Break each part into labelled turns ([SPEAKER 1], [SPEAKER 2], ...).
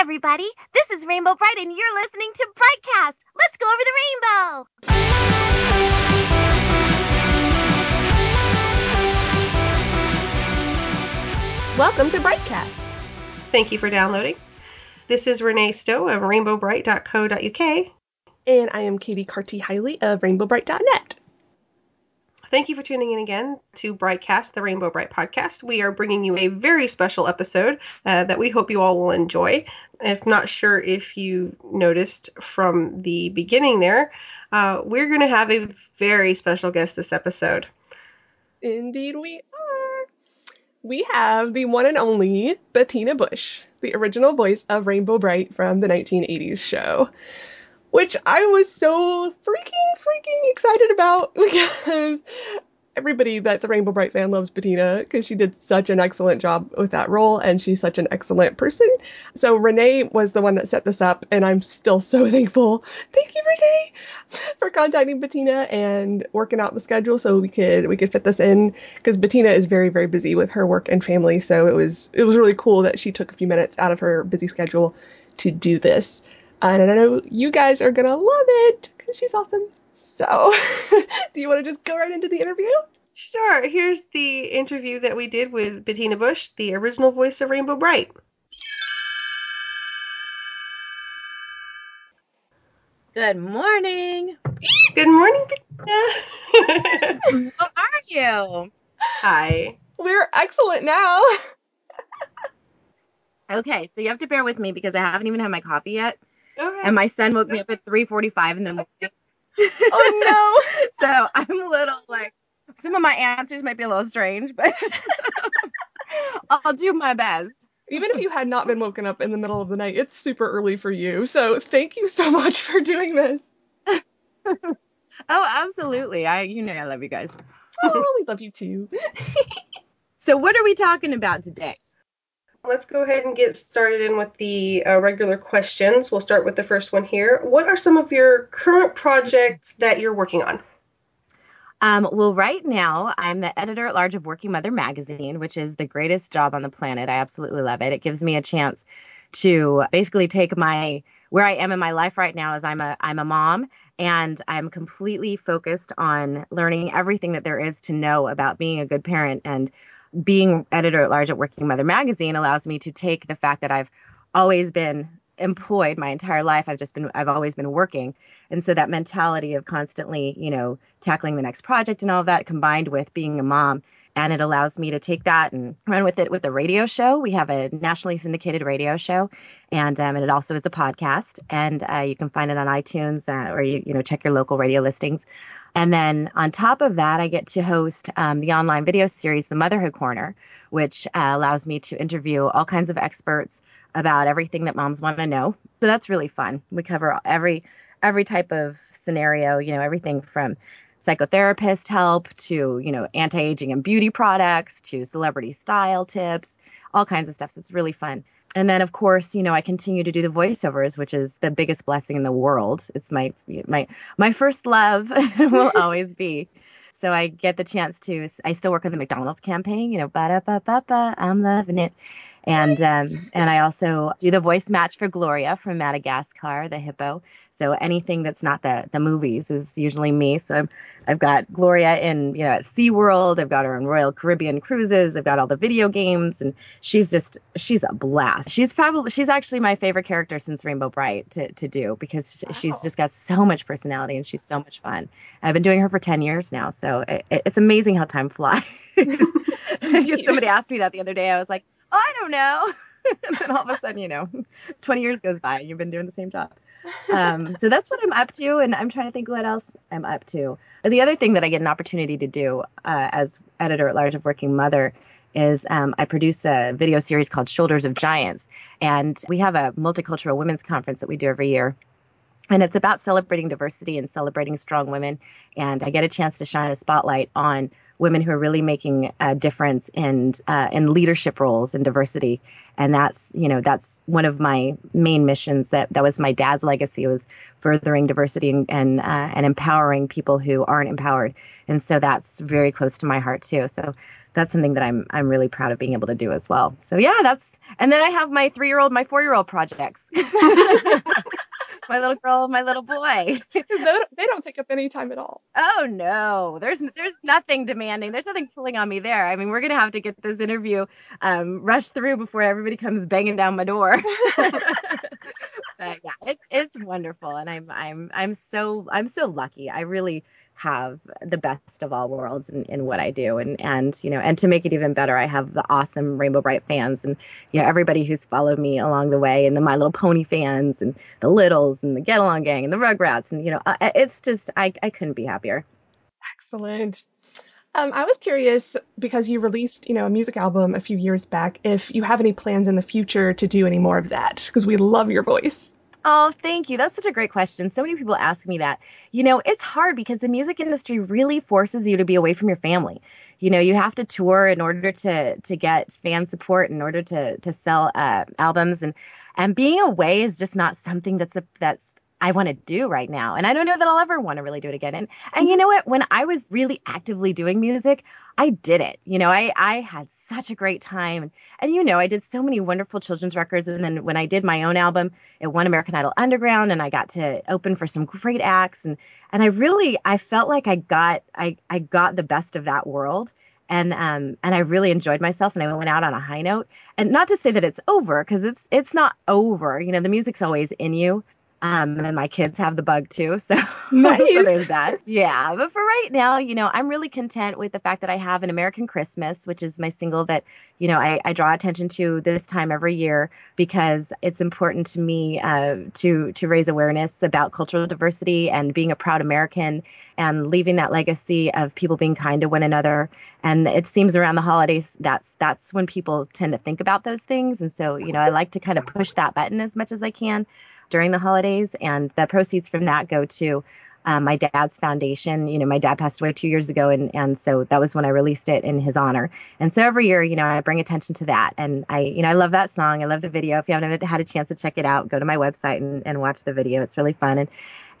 [SPEAKER 1] everybody. This is Rainbow Brite, and you're listening to Brightcast. Let's go over the rainbow.
[SPEAKER 2] Welcome to Brightcast.
[SPEAKER 3] Thank you for downloading. This is Renee Stowe of rainbowbright.co.uk.
[SPEAKER 2] And I am Katie Carty Hiley of rainbowbright.net.
[SPEAKER 3] Thank you for tuning in again to Brightcast, the Rainbow Brite podcast. We are bringing you a very special episode uh, that we hope you all will enjoy. If not sure if you noticed from the beginning there, uh, we're going to have a very special guest this episode.
[SPEAKER 2] Indeed, we are. We have the one and only Bettina Bush, the original voice of Rainbow Brite from the 1980s show. Which I was so freaking, freaking excited about because everybody that's a Rainbow Brite fan loves Bettina because she did such an excellent job with that role and she's such an excellent person. So Renee was the one that set this up and I'm still so thankful. Thank you, Renee, for contacting Bettina and working out the schedule so we could we could fit this in because Bettina is very very busy with her work and family. So it was it was really cool that she took a few minutes out of her busy schedule to do this. And I know you guys are gonna love it because she's awesome. So, do you want to just go right into the interview?
[SPEAKER 3] Sure, here's the interview that we did with Bettina Bush, the original voice of Rainbow Brite.
[SPEAKER 4] Good morning.
[SPEAKER 3] Good morning, Bettina.
[SPEAKER 4] How are you?
[SPEAKER 3] Hi.
[SPEAKER 2] We're excellent now.
[SPEAKER 4] Okay, so you have to bear with me because I haven't even had my coffee yet, And my son woke me up at 3:45 in the morning.
[SPEAKER 2] Oh no!
[SPEAKER 4] so I'm a little like some of my answers might be a little strange, but I'll do my best.
[SPEAKER 2] Even if you had not been woken up in the middle of the night, it's super early for you. So, thank you so much for doing this.
[SPEAKER 4] Oh, absolutely. I you know I love you guys.
[SPEAKER 2] Oh, we love you too.
[SPEAKER 4] So what are we talking about today?
[SPEAKER 3] Let's go ahead and get started in with the uh, regular questions. We'll start with the first one here. What are some of your current projects that you're working on?
[SPEAKER 4] Um, well, right now, I'm the editor at large of Working Mother magazine, which is the greatest job on the planet. I absolutely love it. It gives me a chance to basically take my where I am in my life right now is I'm a I'm a mom and I'm completely focused on learning everything that there is to know about being a good parent and being editor at large at Working Mother magazine allows me to take the fact that I've always been employed my entire life. I've just been I've always been working. And so that mentality of constantly, you know, tackling the next project and all of that combined with being a mom and it allows me to take that and run with it with a radio show. We have a nationally syndicated radio show, and um, and it also is a podcast, and uh, you can find it on iTunes uh, or you you know check your local radio listings. And then on top of that, I get to host um, the online video series, The Motherhood Corner, which uh, allows me to interview all kinds of experts about everything that moms want to know. So that's really fun. We cover every every type of scenario, you know, everything from psychotherapist help to, you know, anti-aging and beauty products to celebrity style tips, all kinds of stuff. So it's really fun. And then of course, you know, I continue to do the voiceovers, which is the biggest blessing in the world. It's my my my first love will always be. So I get the chance to I still work on the McDonald's campaign, you know, ba da ba ba ba, I'm loving it. And um, and I also do the voice match for Gloria from Madagascar, the hippo. So anything that's not the the movies is usually me. So I'm, I've got Gloria in you know at SeaWorld. I've got her on Royal Caribbean cruises. I've got all the video games, and she's just she's a blast. She's probably she's actually my favorite character since Rainbow Brite to to do because she's just got so much personality and she's so much fun. I've been doing her for ten years now, so it, it's amazing how time flies. somebody asked me that the other day, I was like I don't know. and then all of a sudden, you know, 20 years goes by and you've been doing the same job. Um, so that's what I'm up to. And I'm trying to think what else I'm up to. The other thing that I get an opportunity to do uh, as editor at large of Working Mother is um, I produce a video series called Shoulders of Giants. And we have a multicultural women's conference that we do every year. And it's about celebrating diversity and celebrating strong women. And I get a chance to shine a spotlight on women who are really making a difference in uh, in leadership roles and diversity. And that's you know that's one of my main missions. That that was my dad's legacy was furthering diversity and and, uh, and empowering people who aren't empowered. And so that's very close to my heart too. So that's something that I'm I'm really proud of being able to do as well. So yeah, that's and then I have my three year old, my four year old projects. my little girl, my little boy.
[SPEAKER 2] Because they, don't- they don't take up any time at all.
[SPEAKER 4] Oh no, there's there's nothing demanding. There's nothing pulling on me there. I mean, we're gonna have to get this interview um, rushed through before everybody comes banging down my door. but yeah, it's it's wonderful, and I'm I'm I'm so I'm so lucky. I really have the best of all worlds in, in what I do, and and you know, and to make it even better, I have the awesome Rainbow Brite fans, and you know, everybody who's followed me along the way, and the My Little Pony fans, and the Littles, and the Get Along Gang, and the Rugrats, and you know, it's just I I couldn't be happier.
[SPEAKER 2] Excellent. Um, I was curious because you released, you know, a music album a few years back. If you have any plans in the future to do any more of that, because we love your voice.
[SPEAKER 4] Oh, thank you. That's such a great question. So many people ask me that. You know, it's hard because the music industry really forces you to be away from your family. You know, you have to tour in order to to get fan support, in order to to sell uh, albums, and and being away is just not something that's a that's I want to do right now. And I don't know that I'll ever want to really do it again. And and you know what? When I was really actively doing music, I did it. You know, I I had such a great time. And you know, I did so many wonderful children's records. And then when I did my own album, it won American Idol Underground and I got to open for some great acts. And and I really I felt like I got I I got the best of that world and um and I really enjoyed myself and I went out on a high note. And not to say that it's over because it's it's not over. You know, the music's always in you. Um, and my kids have the bug too, so,
[SPEAKER 2] Nice.
[SPEAKER 4] so there's that. Yeah, but for right now, you know, I'm really content with the fact that I have an American Christmas, which is my single that you know I, I draw attention to this time every year because it's important to me uh, to to raise awareness about cultural diversity and being a proud American and leaving that legacy of people being kind to one another. And it seems around the holidays that's that's when people tend to think about those things, and so you know I like to kind of push that button as much as I can during the holidays, and the proceeds from that go to um, my dad's foundation. You know, my dad passed away two years ago, and and so that was when I released it in his honor. And so every year, you know, I bring attention to that, and I, you know, I love that song. I love the video. If you haven't had a chance to check it out, go to my website and, and watch the video. It's really fun, and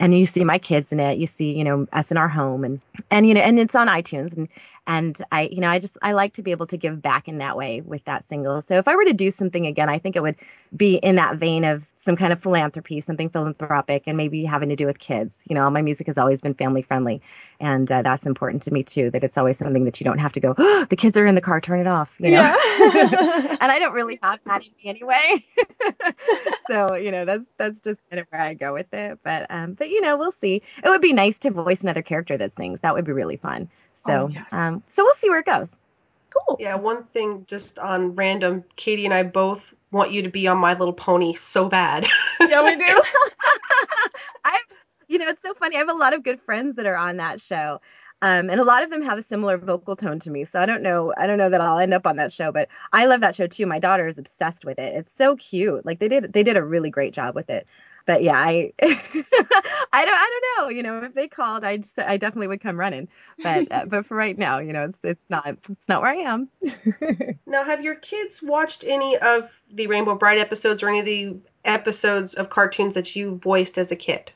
[SPEAKER 4] and you see my kids in it. You see, you know, us in our home, and and you know, and it's on iTunes, and and I, you know, I just I like to be able to give back in that way with that single. So if I were to do something again, I think it would be in that vein of some kind of philanthropy, something philanthropic, and maybe having to do with kids. You know, my music has always been family friendly, and uh, that's important to me too. That it's always something that you don't have to go. Oh, the kids are in the car, turn it off. You know.
[SPEAKER 2] Yeah.
[SPEAKER 4] and I don't really have that in me anyway. so you know, that's that's just kind of where I go with it. But um, but you know, we'll see. It would be nice to voice another character that sings. That would be really fun. So
[SPEAKER 2] Oh, yes.
[SPEAKER 4] um, so we'll see where it goes.
[SPEAKER 2] cool.
[SPEAKER 3] Yeah, one thing just on random, Katie and I both want you to be on My Little Pony so bad.
[SPEAKER 2] Yeah, we do.
[SPEAKER 4] I've, you know, it's so funny. I have a lot of good friends that are on that show. Um, and a lot of them have a similar vocal tone to me. So I don't know. I don't know that I'll end up on that show, but I love that show too. My daughter is obsessed with it. It's so cute. Like they did, they did a really great job with it. But yeah, I, I don't, I don't know. You know, if they called, I just, I definitely would come running. But, uh, but for right now, you know, it's, it's not, it's not where I am.
[SPEAKER 3] now, have your kids watched any of the Rainbow Brite episodes or any of the episodes of cartoons that you voiced as a kid?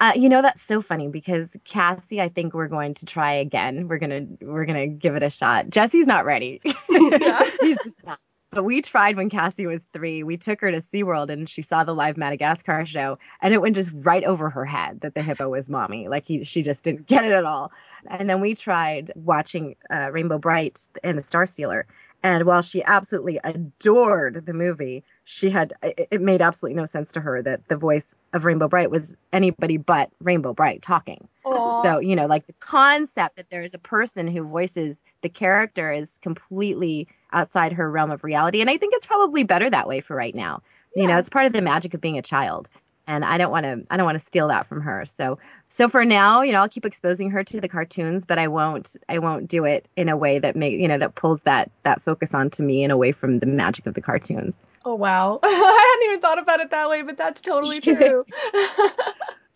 [SPEAKER 4] Uh, you know that's so funny because Cassie, I think we're going to try again. We're gonna we're gonna give it a shot. Jesse's not ready.
[SPEAKER 2] Yeah.
[SPEAKER 4] He's just not. But we tried when Cassie was three. We took her to SeaWorld and she saw the live Madagascar show, and it went just right over her head that the hippo was mommy. Like he, she just didn't get it at all. And then we tried watching uh, Rainbow Brite and the Star Stealer. And while she absolutely adored the movie, she had it it made absolutely no sense to her that the voice of Rainbow Brite was anybody but Rainbow Brite talking.
[SPEAKER 2] Aw.
[SPEAKER 4] So, you know, like the concept that there is a person who voices the character is completely outside her realm of reality. And I think it's probably better that way for right now. You know, it's part of the magic of being a child. And I don't want to I don't want to steal that from her. So so for now, you know, I'll keep exposing her to the cartoons, but I won't I won't do it in a way that make you know that pulls that that focus onto me and away from the magic of the cartoons.
[SPEAKER 2] Oh wow. I hadn't even thought about it that way, but that's totally true.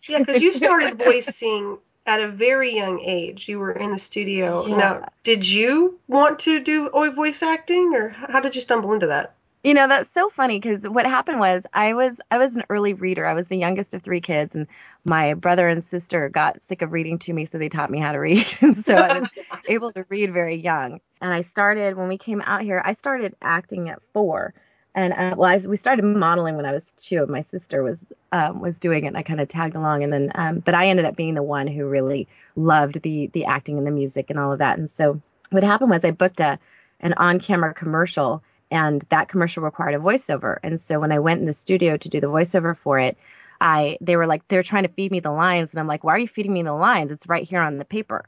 [SPEAKER 3] Yeah, because you started voicing at a very young age. You were in the studio.
[SPEAKER 4] Yeah.
[SPEAKER 3] Now, did you want to do voice acting, or how did you stumble into that?
[SPEAKER 4] You know, that's so funny because what happened was I was I was an early reader. I was the youngest of three kids, and my brother and sister got sick of reading to me, so they taught me how to read. and so I was able to read very young. And I started when we came out here. I started acting at four, and uh, well, I, we started modeling when I was two. My sister was um, was doing it, and I kind of tagged along. And then, um, but I ended up being the one who really loved the the acting and the music and all of that. And so what happened was I booked a an on camera commercial and that commercial required a voiceover. And so when I went in the studio to do the voiceover for it, I they were like they're trying to feed me the lines and I'm like, "Why are you feeding me the lines? It's right here on the paper."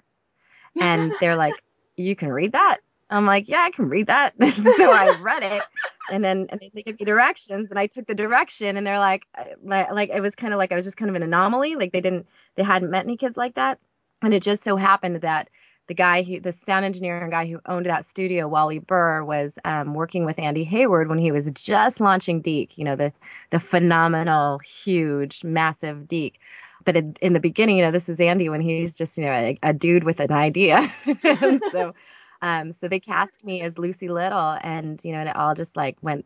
[SPEAKER 4] And they're like, "You can read that?" I'm like, "Yeah, I can read that." so I read it and then and they gave me directions and I took the direction and they're like like, like it was kind of like I was just kind of an anomaly, like they didn't they hadn't met any kids like that. And it just so happened that the guy who the sound engineer and guy who owned that studio wally burr was um, working with andy Heyward when he was just launching DIC you know the the phenomenal huge massive DIC but in, in the beginning you know this is andy when he's just you know a, a dude with an idea so um, so they cast me as lucy little and you know and it all just like went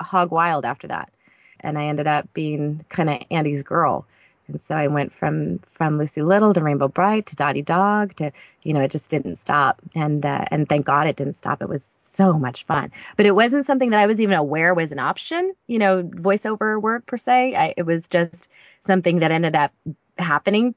[SPEAKER 4] hog wild after that and i ended up being kind of andy's girl and so I went from from Lucy Little to Rainbow Brite to Dottie Dog to you know it just didn't stop and uh, and thank God it didn't stop. It was so much fun, but it wasn't something that I was even aware was an option. You know, voiceover work per se. I, it was just something that ended up happening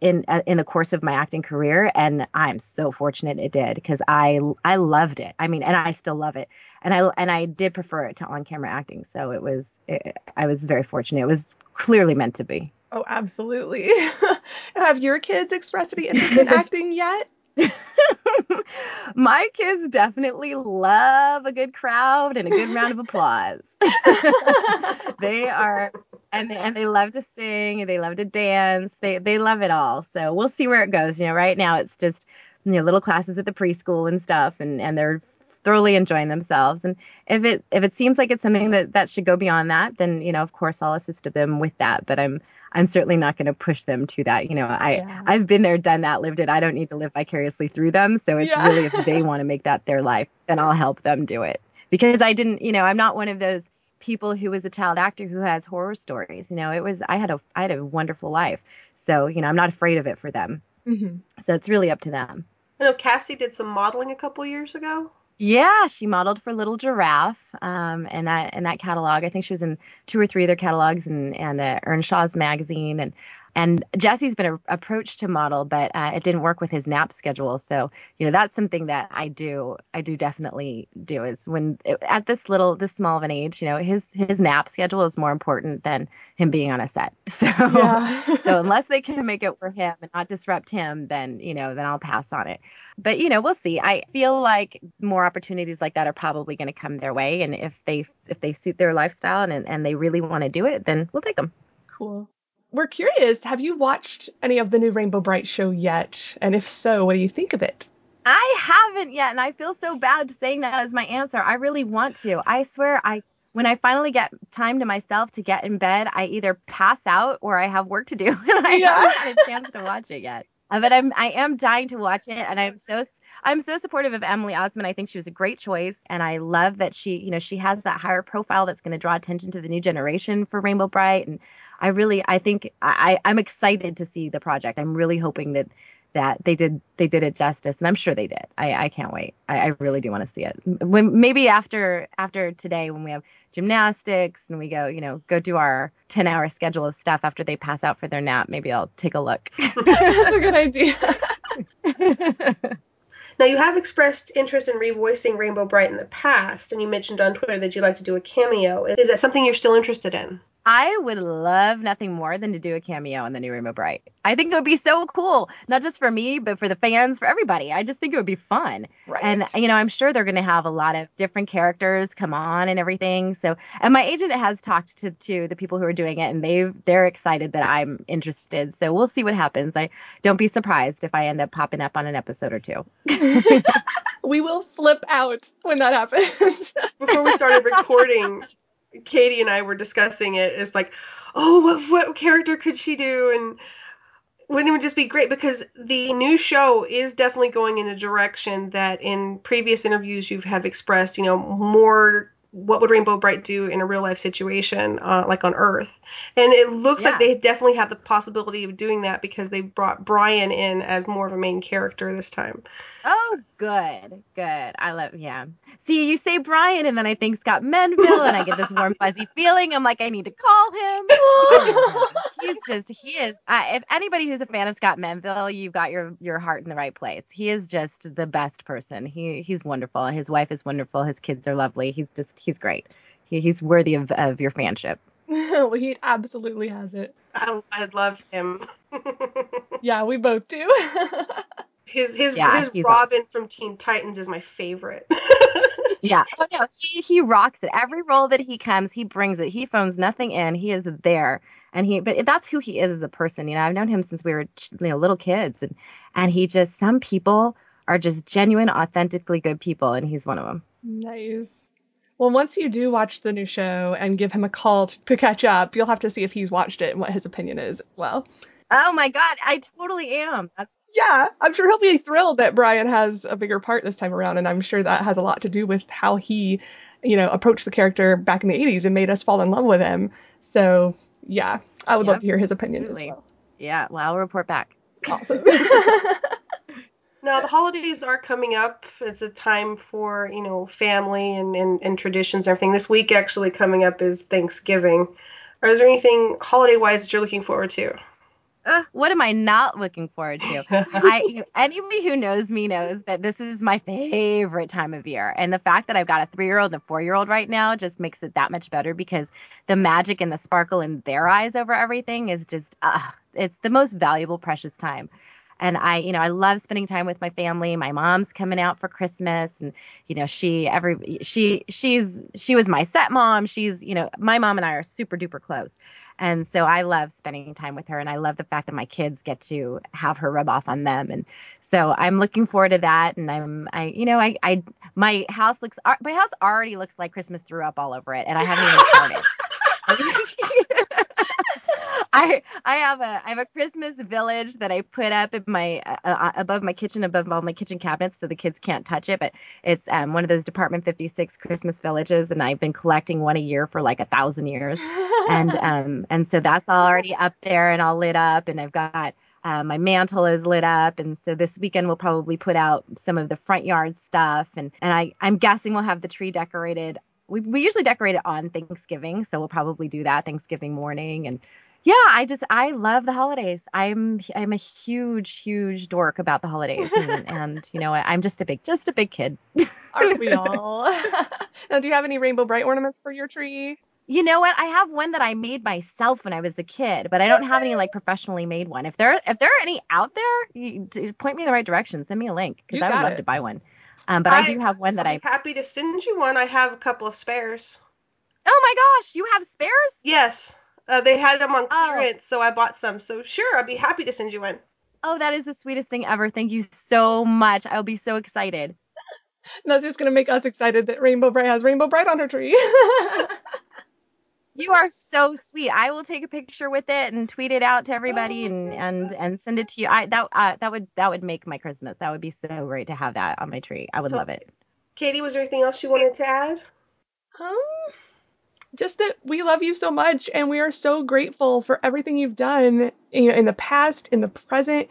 [SPEAKER 4] in in the course of my acting career and I'm so fortunate it did because I I loved it. I mean, and I still love it. And I and I did prefer it to on-camera acting. So it was it, I was very fortunate. It was clearly meant to be.
[SPEAKER 2] Oh, absolutely. Have your kids expressed any interest in acting yet?
[SPEAKER 4] My kids definitely love a good crowd and a good round of applause. they are and they, and they love to sing and they love to dance. They they love it all. So we'll see where it goes. You know, right now it's just you know little classes at the preschool and stuff and and they're thoroughly enjoying themselves. And if it if it seems like it's something that that should go beyond that, then you know, of course, I'll assist them with that. But I'm I'm certainly not going to push them to that. You know, I yeah. I've been there, done that, lived it. I don't need to live vicariously through them. So it's yeah. really if they want to make that their life, then I'll help them do it. Because I didn't, you know, I'm not one of those people who was a child actor who has horror stories. You know, it was I had a I had a wonderful life. So, you know, I'm not afraid of it for them. Mm-hmm. So it's really up to them.
[SPEAKER 3] I know Cassie did some modeling a couple years ago.
[SPEAKER 4] Yeah, she modeled for Little Giraffe, um, and that in that catalog. I think she was in two or three other catalogs and and uh, Earnshaw's magazine, and and Jesse's been a, approached to model, but uh, it didn't work with his nap schedule. So you know that's something that I do. I do definitely do is when at this little, this small of an age, you know, his his nap schedule is more important than him being on a set. So yeah. so unless they can make it for him and not disrupt him, then you know, then I'll pass on it. But you know, we'll see. I feel like more opportunities like that are probably going to come their way, and if they if they suit their lifestyle and and they really want to do it, then we'll take them.
[SPEAKER 2] Cool we're curious have you watched any of the new Rainbow Brite show yet? And if so, what do you think of it?
[SPEAKER 4] I haven't yet, and I feel so bad saying that as my answer. I really want to. I swear, I when I finally get time to myself to get in bed, I either pass out or I have work to do, and I yeah. haven't had a chance to watch it yet. Uh, but I'm I am dying to watch it, and I'm so I'm so supportive of Emily Osment. I think she was a great choice, and I love that she you know she has that higher profile that's going to draw attention to the new generation for Rainbow Brite. and I really I think I I'm excited to see the project. I'm really hoping that that. They did they did it justice and i'm sure they did. I, I can't wait. I, I really do want to see it. When maybe after after today when we have gymnastics and we go you know go do our 10 hour schedule of stuff after they pass out for their nap maybe i'll take a look.
[SPEAKER 2] That's a good idea.
[SPEAKER 3] Now you have expressed interest in revoicing rainbow brite in the past and you mentioned on twitter that you'd like to do a cameo. Is that something you're still interested in
[SPEAKER 4] I would love nothing more than to do a cameo in the new Rainbow Brite. I think it would be so cool, not just for me, but for the fans, for everybody. I just think it would be fun. Right. And you know, I'm sure they're going to have a lot of different characters come on and everything. So, and my agent has talked to to the people who are doing it, and they they're excited that I'm interested. So we'll see what happens. I don't be surprised if I end up popping up on an episode or two.
[SPEAKER 2] we will flip out when that happens.
[SPEAKER 3] Before we started recording, Katie and I were discussing it. It's like, oh, what what character could she do? And wouldn't it just be great because the new show is definitely going in a direction that in previous interviews you have expressed, you know, more what would Rainbow Brite do in a real life situation, uh, like on Earth? And it looks
[SPEAKER 4] Yeah.
[SPEAKER 3] like they definitely have the possibility of doing that because they brought Brian in as more of a main character this time.
[SPEAKER 4] Oh, good, good. I love, yeah. See, you say Brian, and then I think Scott Menville, and I get this warm, fuzzy feeling. I'm like, I need to call him. I. He's just, he is. Uh, if anybody who's a fan of Scott Menville, you've got your your heart in the right place. He is just the best person. He he's wonderful. His wife is wonderful. His kids are lovely. He's just, he's great. He, he's worthy of, of your fanship.
[SPEAKER 2] well, he absolutely has it.
[SPEAKER 3] I, I love him.
[SPEAKER 2] Yeah, we both do.
[SPEAKER 3] His his
[SPEAKER 4] Yeah,
[SPEAKER 3] his
[SPEAKER 4] he's
[SPEAKER 3] Robin from Teen Titans is my favorite.
[SPEAKER 4] Yeah. Oh no, he he rocks it. Every role that he comes, he brings it. He phones nothing in. He is there, and he. But that's who he is as a person. You know, I've known him since we were you know little kids, and and he just some people are just genuine, authentically good people, and he's one of them.
[SPEAKER 2] nice. Well, once you do watch the new show and give him a call t- to catch up, you'll have to see if he's watched it and what his opinion is as well.
[SPEAKER 4] Oh my god, I totally am. That's,
[SPEAKER 2] Yeah, I'm sure he'll be thrilled that Brian has a bigger part this time around, and I'm sure that has a lot to do with how he, you know, approached the character back in the 80s and made us fall in love with him. So, yeah, I would love to hear his opinion
[SPEAKER 4] absolutely.
[SPEAKER 2] as well.
[SPEAKER 4] yeah. Well, I'll report back.
[SPEAKER 2] Awesome.
[SPEAKER 3] now the holidays are coming up. It's a time for you know family and, and and traditions and everything. This week actually coming up is Thanksgiving. Or is there anything holiday wise that you're looking forward to?
[SPEAKER 4] Uh, what am I not looking forward to? I anybody who knows me knows that this is my favorite time of year, and the fact that I've got a three-year-old and a four-year-old right now just makes it that much better because the magic and the sparkle in their eyes over everything is just uh, it's the most valuable, precious time. And I, you know, I love spending time with my family. My mom's coming out for Christmas, and you know, she every she she's she was my set mom. She's you know, my mom and I are super duper close. And so I love spending time with her and I love the fact that my kids get to have her rub off on them. And so I'm looking forward to that. And I'm, I, you know, I, I, my house looks, my house already looks like Christmas threw up all over it and I haven't even started. I I have a I have a Christmas village that I put up in my uh, uh, above my kitchen above all my kitchen cabinets so the kids can't touch it but it's um, one of those Department 56 Christmas villages and I've been collecting one a year for like a thousand years. And um and so that's already up there and all lit up and I've got uh, my mantle is lit up and so this weekend we'll probably put out some of the front yard stuff and and I I'm guessing we'll have the tree decorated. We, we usually decorate it on Thanksgiving so we'll probably do that Thanksgiving morning and yeah I just I love the holidays I'm I'm a huge huge dork about the holidays and, and you know I'm just a big just a big kid
[SPEAKER 2] Aren't we all? now, do you have any Rainbow Brite ornaments for your tree?
[SPEAKER 4] You know what? I have one that I made myself when I was a kid, but I don't have any like professionally made one. If there if there are any out there, you, point me in the right direction. Send me a link because I would love
[SPEAKER 2] it.
[SPEAKER 4] to buy one. Um, but I,
[SPEAKER 3] I-
[SPEAKER 4] do have one that I.
[SPEAKER 3] I'd happy to send you one. I have a couple of spares.
[SPEAKER 4] Oh my gosh, you have spares?
[SPEAKER 3] Yes, uh, they had them on
[SPEAKER 4] Oh.
[SPEAKER 3] clearance, so I bought some. So sure, I'd be happy to send you one.
[SPEAKER 4] Oh, that is the sweetest thing ever. Thank you so much. I'll be so excited.
[SPEAKER 2] That's just going to make us excited that Rainbow Brite has Rainbow Brite on her tree.
[SPEAKER 4] You are so sweet. I will take a picture with it and tweet it out to everybody and and and send it to you. I that uh, that would that would make my Christmas. That would be so great to have that on my tree. I would
[SPEAKER 3] So-
[SPEAKER 4] love it.
[SPEAKER 3] Katie, was there anything else you wanted to add?
[SPEAKER 2] Um, just that we love you so much and we are so grateful for everything you've done you know in the past in the present.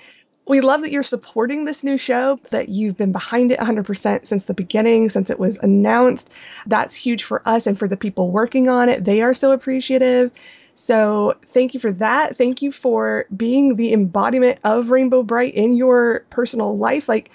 [SPEAKER 2] We love that you're supporting this new show that you've been behind it 100% since the beginning since it was announced. That's huge for us and for the people working on it. They are so appreciative. So thank you for that. Thank you for being the embodiment of rainbow brite in your personal life. Like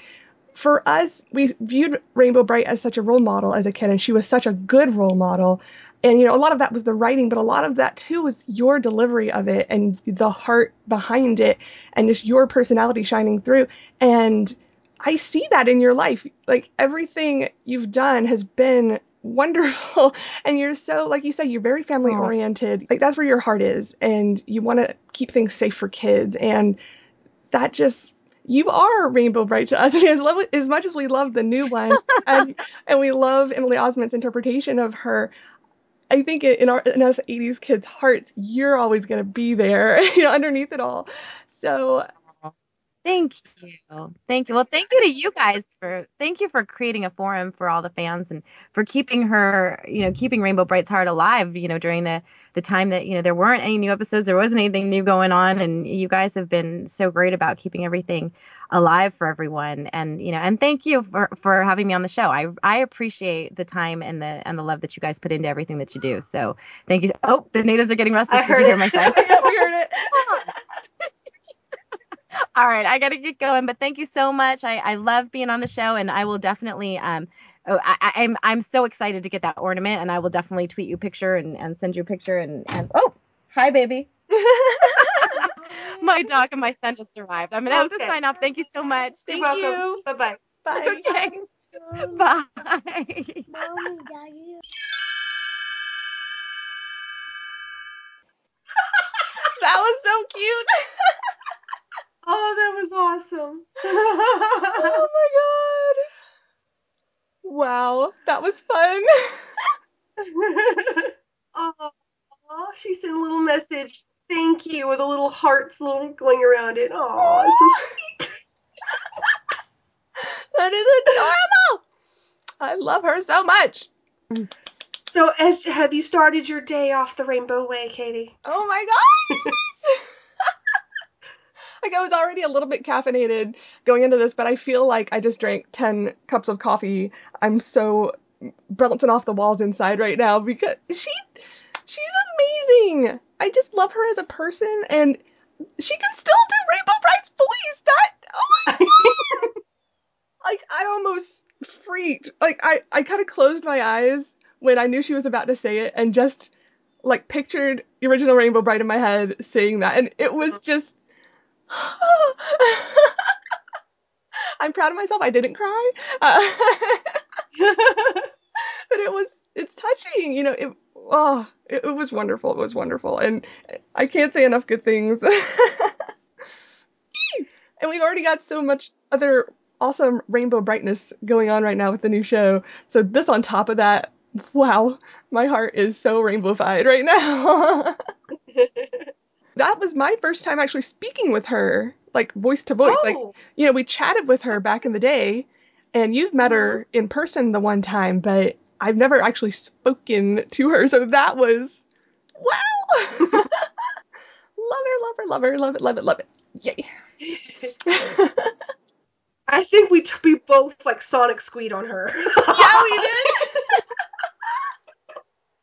[SPEAKER 2] for us, we viewed Rainbow Brite as such a role model as a kid, and she was such a good role model. And, you know, a lot of that was the writing, but a lot of that too was your delivery of it and the heart behind it and just your personality shining through. And I see that in your life. Like everything you've done has been wonderful. And you're so, like you said, you're very family oriented. Like that's where your heart is. And you want to keep things safe for kids. And that just, you are Rainbow Brite to us. And as, love, as much as we love the new one and, and we love Emily Osment's interpretation of her, I think in our in us 80s kids' hearts, you're always going to be there, you know, underneath it all. So
[SPEAKER 4] Thank you. Thank you. Well, thank you to you guys for thank you for creating a forum for all the fans and for keeping her, you know, keeping Rainbow Brite's heart alive, you know, during the the time that, you know, there weren't any new episodes, there wasn't anything new going on and you guys have been so great about keeping everything alive for everyone and, you know, and thank you for for having me on the show. I I appreciate the time and the and the love that you guys put into everything that you do. So, thank you. Oh, the natives are getting restless.
[SPEAKER 3] I
[SPEAKER 4] Did you hear
[SPEAKER 3] it.
[SPEAKER 4] my sign?
[SPEAKER 2] yeah, we heard it.
[SPEAKER 4] All right, I got to get going, but thank you so much. I, I love being on the show, and I will definitely. Um, oh, I, I- I'm I'm so excited to get that ornament, and I will definitely tweet you a picture and, and send you a picture. And, and oh, hi, baby. my dog and my son just arrived. I'm gonna have to sign off. Thank you so much.
[SPEAKER 3] You're
[SPEAKER 2] Thank
[SPEAKER 3] welcome.
[SPEAKER 2] you.
[SPEAKER 3] Bye bye.
[SPEAKER 2] Bye.
[SPEAKER 4] Okay. Bye.
[SPEAKER 1] Mommy,
[SPEAKER 2] That was so cute.
[SPEAKER 3] Oh, that was awesome.
[SPEAKER 2] oh my god. Wow, that was fun.
[SPEAKER 3] oh, she sent a little message. Thank you with a little hearts little going around it. Oh, it's so sweet.
[SPEAKER 2] that is adorable. I love her so much.
[SPEAKER 3] So, as have you started your day off the rainbow way, Katie?
[SPEAKER 2] Oh my god. Like I was already a little bit caffeinated going into this, but I feel like I just drank 10 cups of coffee. I'm so bouncing off the walls inside right now because she she's amazing. I just love her as a person and she can still do Rainbow Brite's voice. That oh my god. like I almost freaked. Like I I kind of closed my eyes when I knew she was about to say it and just like pictured the original Rainbow Brite in my head saying that and it was uh-huh. just I'm proud of myself. I didn't cry. Uh, but it was it's touching, you know, it oh, it, it was wonderful. It was wonderful. And I can't say enough good things. and we've already got so much other awesome rainbow brightness going on right now with the new show. So this on top of that, wow, my heart is so rainbowified right now. That was my first time actually speaking with her, like voice to voice. Like,
[SPEAKER 3] oh,
[SPEAKER 2] you know, we chatted with her back in the day, and you've met her mm-hmm. in person the one time, but I've never actually spoken to her. So that was wow. love her, love her, love her, love it, love it, love it. Yay.
[SPEAKER 3] I think we t- we both like Sonic Squeed on her.
[SPEAKER 2] yeah, we did.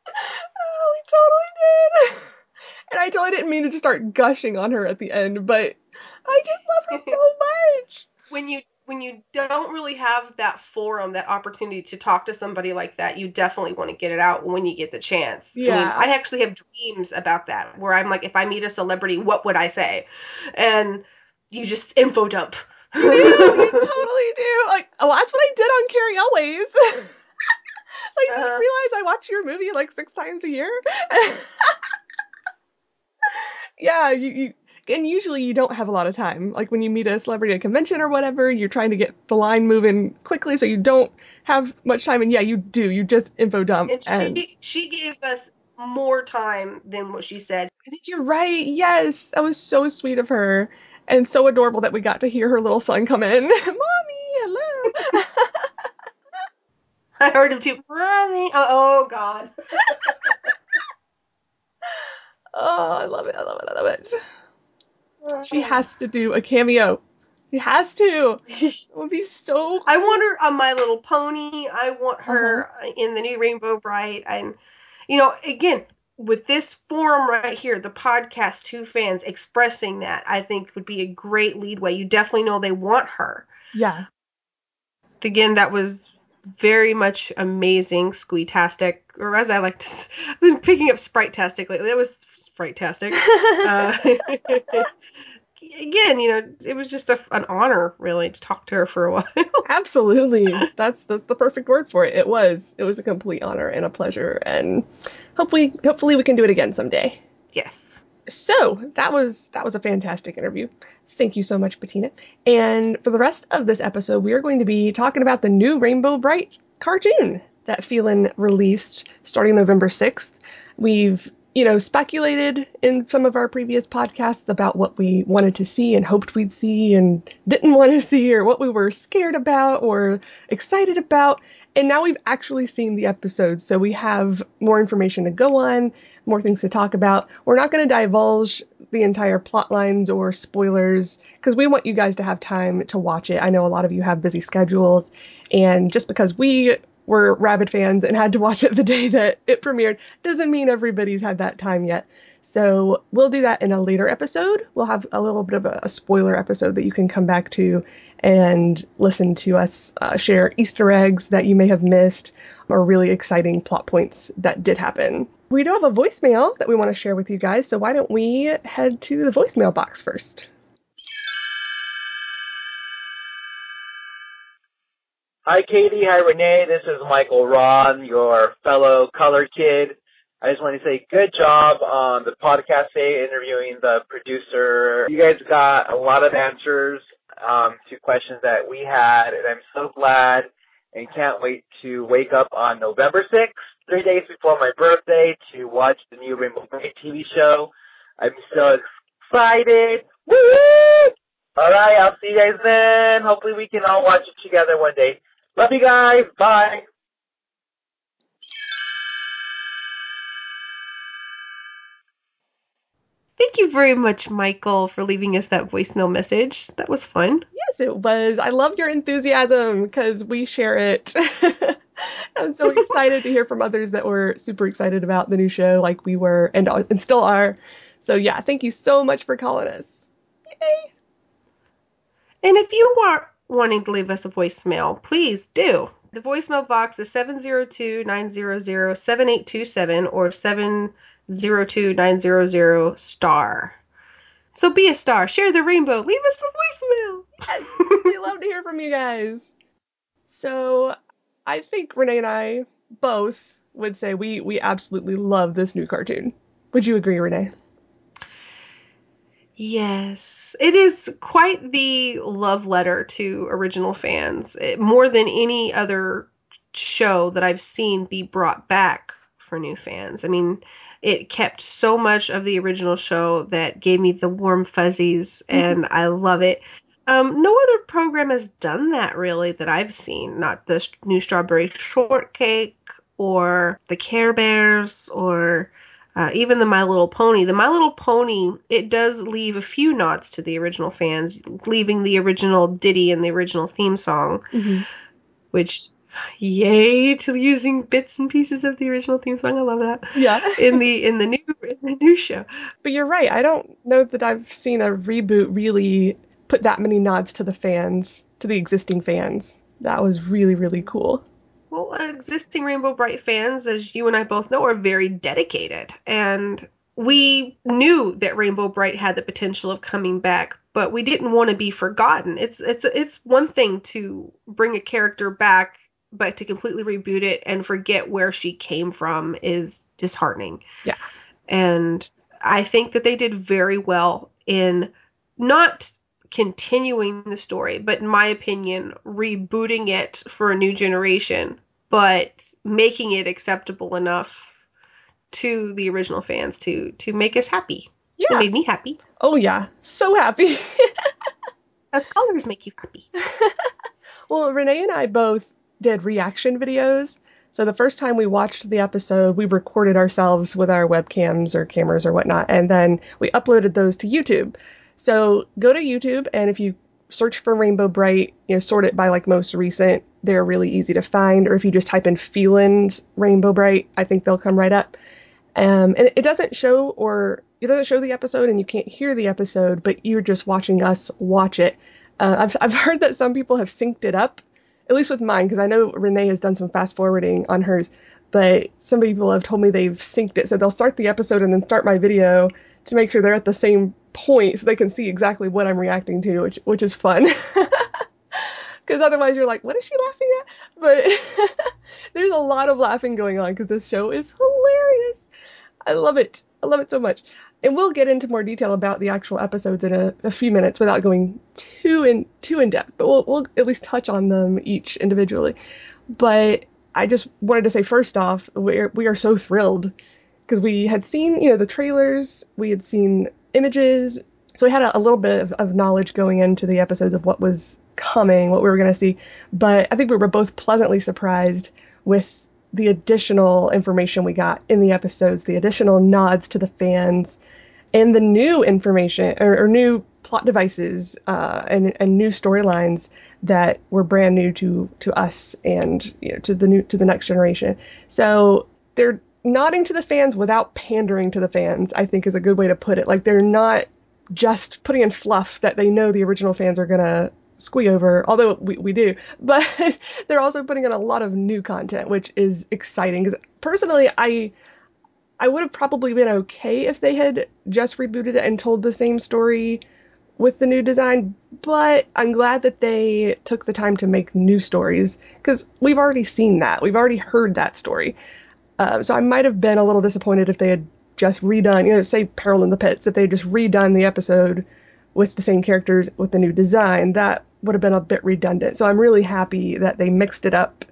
[SPEAKER 2] oh, we totally did. And I totally didn't mean to just start gushing on her at the end, but I just love her so much.
[SPEAKER 3] when you when you don't really have that forum, that opportunity to talk to somebody like that, you definitely want to get it out when you get the chance. I, mean,
[SPEAKER 2] Yeah.
[SPEAKER 3] I actually have dreams about that where I'm like, if I meet a celebrity, what would I say? And you just info dump.
[SPEAKER 2] You do, you totally do. Like, well, that's what I did on Cary Elwes. like, do you
[SPEAKER 3] Uh-huh.
[SPEAKER 2] realize I watch your movie like six times a year? yeah, you, you and usually you don't have a lot of time. Like when you meet a celebrity at a convention or whatever, you're trying to get the line moving quickly, so you don't have much time. And yeah, you do. You just info dump.
[SPEAKER 3] and
[SPEAKER 2] and
[SPEAKER 3] she she gave us more time than what she said.
[SPEAKER 2] I think you're right. Yes, that was so sweet of her, and so adorable that we got to hear her little son come in. Mommy, hello.
[SPEAKER 3] I heard him too. Mommy. Oh, oh God.
[SPEAKER 2] oh, I love it. I love it. I love it. She has to do a cameo. She has to. It would be so.
[SPEAKER 3] I want her on My Little Pony. I want her
[SPEAKER 2] Uh-huh.
[SPEAKER 3] in the new Rainbow Brite. And, you know, again, with this forum right here, the podcast Two Fans expressing that, I think would be a great leadway. You definitely know they want her.
[SPEAKER 2] Yeah.
[SPEAKER 3] Again, that was very much amazing, squeetastic, or as I like to, s- I've been picking up sprite-tastic lately. That was sprite-tastic. Uh, again, you know, it was just a, an honor, really, to talk to her for a while.
[SPEAKER 2] Absolutely. That's that's the perfect word for it. It was. It was a complete honor and a pleasure, and hopefully, hopefully, we can do it again someday.
[SPEAKER 3] yes.
[SPEAKER 2] So that was that was a fantastic interview. Thank you so much, Bettina. And for the rest of this episode, we are going to be talking about the new Rainbow Brite cartoon that Feeln released starting November 6th. We've you know, speculated in some of our previous podcasts about what we wanted to see and hoped we'd see and didn't want to see, or what we were scared about or excited about. And now we've actually seen the episodes, so we have more information to go on, more things to talk about. We're not going to divulge the entire plot lines or spoilers because we want you guys to have time to watch it. I know a lot of you have busy schedules, and just because we were rabid fans and had to watch it the day that it premiered doesn't mean everybody's had that time yet. So we'll do that in a later episode. We'll have a little bit of a, a spoiler episode that you can come back to and listen to us uh, share Easter eggs that you may have missed or really exciting plot points that did happen. We do have a voicemail that we want to share with you guys, so why don't we head to the voicemail box first?
[SPEAKER 5] Hi, Katie. Hi, Renee. This is Michael Ron, your fellow color kid. I just want to say good job on the podcast today, interviewing the producer. You guys got a lot of answers um, to questions that we had, and I'm so glad and can't wait to wake up on November 6th, three days before my birthday, to watch the new Rainbow Brite TV show. I'm so excited. Woo! All right, I'll see you guys then. Hopefully, we can all watch it together one day. Love you guys. Bye.
[SPEAKER 3] Thank you very much, Michael, for leaving us that voicemail message. That was fun.
[SPEAKER 2] Yes, it was. I love your enthusiasm because we share it. I'm so excited to hear from others that were super excited about the new show, like we were and, and still are. So, yeah, thank you so much for calling us. Yay!
[SPEAKER 3] And if you are wanting to leave us a voicemail, please do. The voicemail box is 702 900 7827 or 702 900 star. So be a star, share the rainbow, leave us a voicemail.
[SPEAKER 2] Yes, we love to hear from you guys. So, I think Renee and I both would say we we absolutely love this new cartoon. Would you agree, Renee?
[SPEAKER 3] Yes, it is quite the love letter to original fans. It, more than any other show that I've seen be brought back for new fans. I mean, it kept so much of the original show that gave me the warm fuzzies, and I love it. Um, no other program has done that really that I've seen. Not the new Strawberry Shortcake or the Care Bears or uh, even the My Little Pony. The My Little Pony, it does leave a few nods to the original fans, leaving the original ditty and the original theme song,
[SPEAKER 2] Mm-hmm.
[SPEAKER 3] which, yay to using bits and pieces of the original theme song. I love that.
[SPEAKER 2] Yeah.
[SPEAKER 3] In the in the new in the new show.
[SPEAKER 2] But you're right. I don't know that I've seen a reboot really put that many nods to the fans, to the existing fans. That was really, really cool.
[SPEAKER 3] Well, uh, existing Rainbow Brite fans, as you and I both know, are very dedicated. And we knew that Rainbow Brite had the potential of coming back, but we didn't want to be forgotten. It's it's it's one thing to bring a character back, but to completely reboot it and forget where she came from is disheartening.
[SPEAKER 2] Yeah.
[SPEAKER 3] And I think that they did very well in not continuing the story, but in my opinion, rebooting it for a new generation, but making it acceptable enough to the original fans to to make us happy.
[SPEAKER 2] Yeah.
[SPEAKER 3] It made me happy.
[SPEAKER 2] Oh, yeah. So happy.
[SPEAKER 3] As colors make you happy.
[SPEAKER 2] well, Renee and I both did reaction videos. So the first time we watched the episode, we recorded ourselves with our webcams or cameras or whatnot, and then we uploaded those to YouTube. So go to YouTube, and if you search for Rainbow Brite, you know, sort it by like most recent, they're really easy to find. Or if you just type in Feeln Rainbow Brite, I think they'll come right up. Um, and it doesn't show or it doesn't show the episode, and you can't hear the episode, but you're just watching us watch it. Uh, I've I've heard that some people have synced it up, at least with mine, because I know Renee has done some fast forwarding on hers. But some people have told me they've synced it, so they'll start the episode and then start my video to make sure they're at the same point, so they can see exactly what I'm reacting to, which which is fun. Because otherwise, you're like, what is she laughing at? But there's a lot of laughing going on because this show is hilarious. I love it. I love it so much. And we'll get into more detail about the actual episodes in a, a few minutes without going too in too in depth. But we'll we'll at least touch on them each individually. But I just wanted to say first off, we're we are so thrilled because we had seen, you know, the trailers, we had seen images, so we had a, a little bit of, of, knowledge going into the episodes of what was coming, what we were going to see. But I think we were both pleasantly surprised with the additional information we got in the episodes, the additional nods to the fans, and the new information or, or new plot devices uh, and, and new storylines that were brand new to to us and you know, to the new to the next generation. So they're nodding to the fans without pandering to the fans. I think is a good way to put it. Like they're not just putting in fluff that they know the original fans are gonna squee over, although we, we do. But they're also putting in a lot of new content, which is exciting. Because personally, I I would have probably been okay if they had just rebooted it and told the same story with the new design, but I'm glad that they took the time to make new stories because we've already seen that. We've already heard that story. Uh, so I might have been a little disappointed if they had just redone, you know, say Peril in the Pits, if they had just redone the episode with the same characters with the new design, that would have been a bit redundant. So I'm really happy that they mixed it up,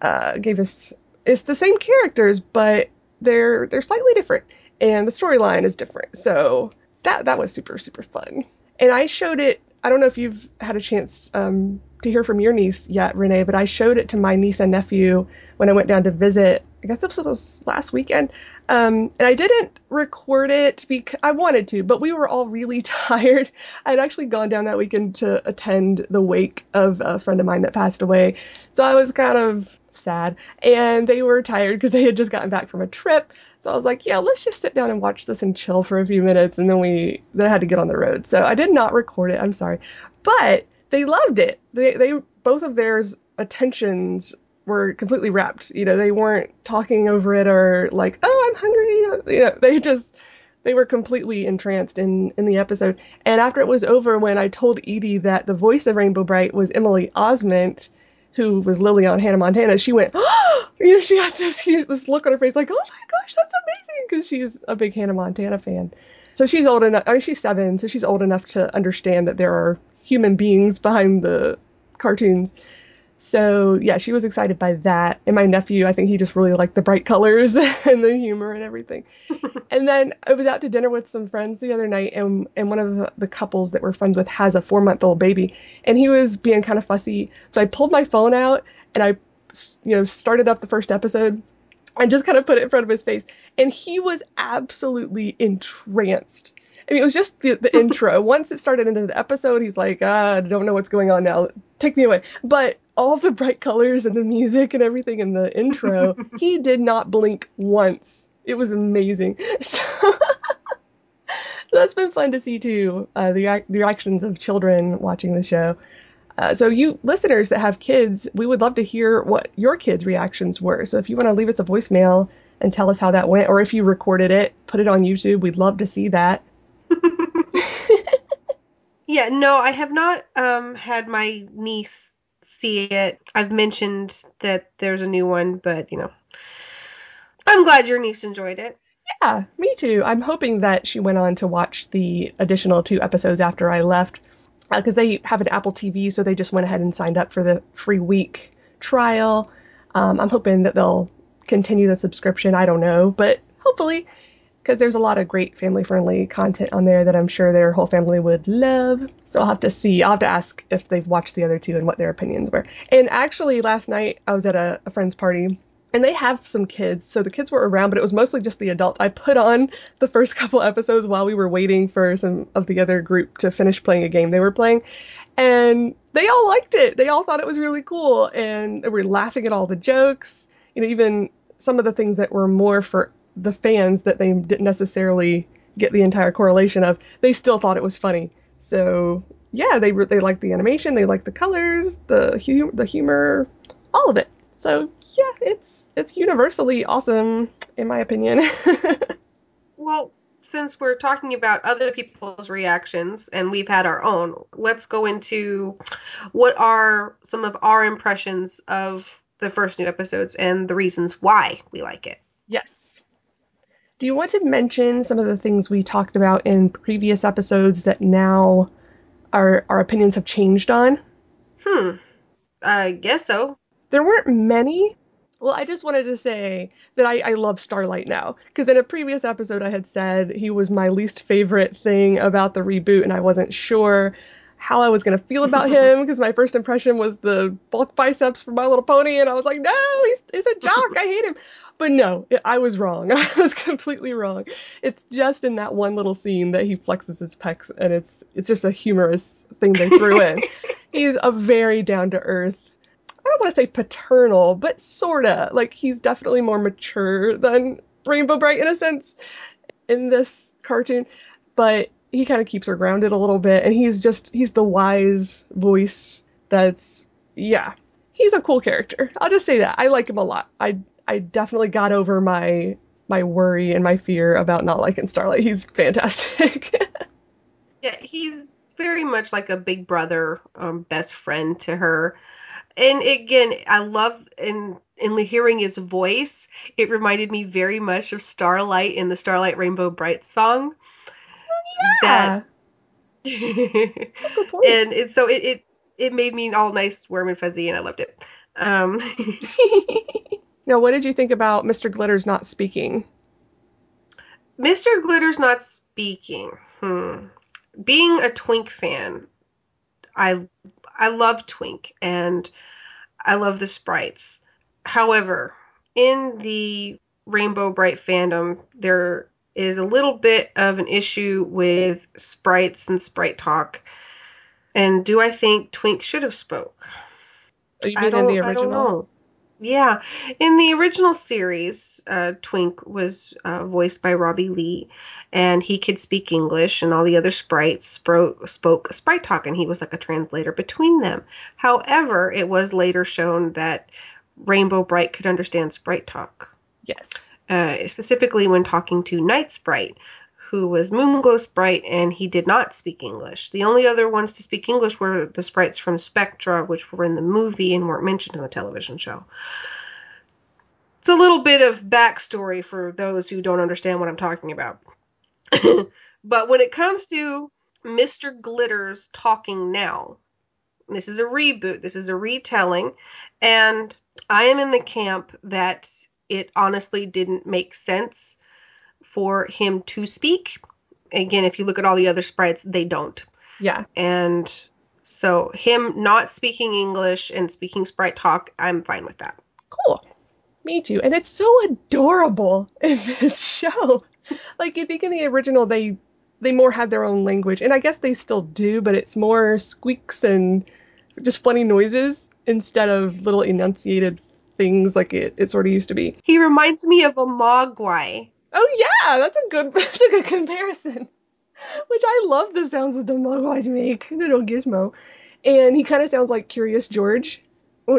[SPEAKER 2] uh, gave us it's the same characters, but they're they're slightly different, and the storyline is different. So that that was super super fun. And I showed it. I don't know if you've had a chance um, to hear from your niece yet, Renee, but I showed it to my niece and nephew when I went down to visit guess this was last weekend. Um, and I didn't record it because I wanted to, but we were all really tired. I'd actually gone down that weekend to attend the wake of a friend of mine that passed away. So I was kind of sad. And they were tired because they had just gotten back from a trip. So I was like, yeah, let's just sit down and watch this and chill for a few minutes. And then we then had to get on the road. So I did not record it. I'm sorry. But they loved it. They, they both of theirs attentions were completely wrapped. You know, they weren't talking over it or like, "Oh, I'm hungry." You know, they just they were completely entranced in in the episode. And after it was over, when I told Edie that the voice of Rainbow Brite was Emily Osment, who was Lily on Hannah Montana, she went, oh! you know, she got this huge this look on her face like, "Oh my gosh, that's amazing!" Because she's a big Hannah Montana fan. So she's old enough. I mean, she's seven, so she's old enough to understand that there are human beings behind the cartoons. So yeah, she was excited by that. And my nephew, I think he just really liked the bright colors and the humor and everything. and then I was out to dinner with some friends the other night, and and one of the couples that we're friends with has a four month old baby, and he was being kind of fussy. So I pulled my phone out and I, you know, started up the first episode. and just kind of put it in front of his face, and he was absolutely entranced. I mean, it was just the, the intro. Once it started into the episode, he's like, ah, I don't know what's going on now. Take me away. But all the bright colors and the music and everything in the intro, he did not blink once. It was amazing. So that's been fun to see too. Uh, the, the reactions of children watching the show. Uh, so you listeners that have kids, we would love to hear what your kids' reactions were. So if you want to leave us a voicemail and tell us how that went, or if you recorded it, put it on YouTube. We'd love to see that.
[SPEAKER 3] Yeah, no, I have not um, had my niece see it. I've mentioned that there's a new one, but you know, I'm glad your niece enjoyed it.
[SPEAKER 2] Yeah, me too. I'm hoping that she went on to watch the additional two episodes after I left because uh, they have an Apple TV, so they just went ahead and signed up for the free week trial. Um, I'm hoping that they'll continue the subscription. I don't know, but hopefully because there's a lot of great family friendly content on there that I'm sure their whole family would love. So I'll have to see. I'll have to ask if they've watched the other two and what their opinions were. And actually, last night I was at a, a friend's party and they have some kids, so the kids were around, but it was mostly just the adults. I put on the first couple episodes while we were waiting for some of the other group to finish playing a game they were playing, and they all liked it. They all thought it was really cool, and they were laughing at all the jokes. You know, even some of the things that were more for the fans that they didn't necessarily get the entire correlation of, they still thought it was funny. So yeah, they they liked the animation, they liked the colors, the hu- the humor, all of it. So yeah, it's it's universally awesome in my opinion.
[SPEAKER 3] well, since we're talking about other people's reactions and we've had our own, let's go into what are some of our impressions of the first new episodes and the reasons why we like it.
[SPEAKER 2] Yes. Do you want to mention some of the things we talked about in previous episodes that now our our opinions have changed on?
[SPEAKER 3] Hmm. I guess so.
[SPEAKER 2] There weren't many. Well, I just wanted to say that I, I love Starlight now. Because in a previous episode, I had said he was my least favorite thing about the reboot, and I wasn't sure how I was going to feel about him because my first impression was the bulk biceps from My Little Pony, and I was like, no, he's, he's a jock. I hate him. But no, it, I was wrong. I was completely wrong. It's just in that one little scene that he flexes his pecs, and it's it's just a humorous thing they threw in. he's a very down to earth. I don't want to say paternal, but sorta. Like he's definitely more mature than Rainbow Brite in a sense in this cartoon, but he kind of keeps her grounded a little bit, and he's just he's the wise voice. That's yeah, he's a cool character. I'll just say that I like him a lot. I I definitely got over my my worry and my fear about not liking Starlight. He's fantastic.
[SPEAKER 3] yeah, he's very much like a big brother, um, best friend to her. And again, I love in in hearing his voice. It reminded me very much of Starlight in the Starlight Rainbow Brite song.
[SPEAKER 2] Yeah.
[SPEAKER 3] That, and it, so it, it it made me all nice, warm and fuzzy, and I loved it. Um,
[SPEAKER 2] now, what did you think about Mr. Glitters not speaking?
[SPEAKER 3] Mr. Glitter's not speaking. Hmm. Being a Twink fan, I I love Twink and I love the sprites. However, in the Rainbow Brite fandom, there is a little bit of an issue with sprites and sprite talk. And do I think Twink should have spoke?
[SPEAKER 2] You mean in the original?
[SPEAKER 3] Yeah, in the original series, uh, Twink was uh, voiced by Robbie Lee, and he could speak English, and all the other sprites spro- spoke sprite talk, and he was like a translator between them. However, it was later shown that Rainbow Brite could understand sprite talk,
[SPEAKER 2] Yes.
[SPEAKER 3] uh, specifically when talking to Night Sprite, who was Moongo Sprite, and he did not speak English. The only other ones to speak English were the sprites from Spectra, which were in the movie and weren't mentioned in the television show. It's a little bit of backstory for those who don't understand what I'm talking about. but when it comes to Mr. Glitters talking now, this is a reboot, this is a retelling, and I am in the camp that it honestly didn't make sense for him to speak. Again, if you look at all the other sprites, they don't.
[SPEAKER 2] Yeah.
[SPEAKER 3] And so him not speaking English and speaking sprite talk, I'm fine with that.
[SPEAKER 2] Cool. Me too. And it's so adorable in this show. Like I think in the original they they more had their own language. And I guess they still do, but it's more squeaks and just funny noises instead of little enunciated things like it, it sort of used to be.
[SPEAKER 3] He reminds me of a Mogwai.
[SPEAKER 2] Oh yeah, that's a good that's a good comparison. Which I love the sounds that the Mogwais make, little gizmo. And he kind of sounds like Curious George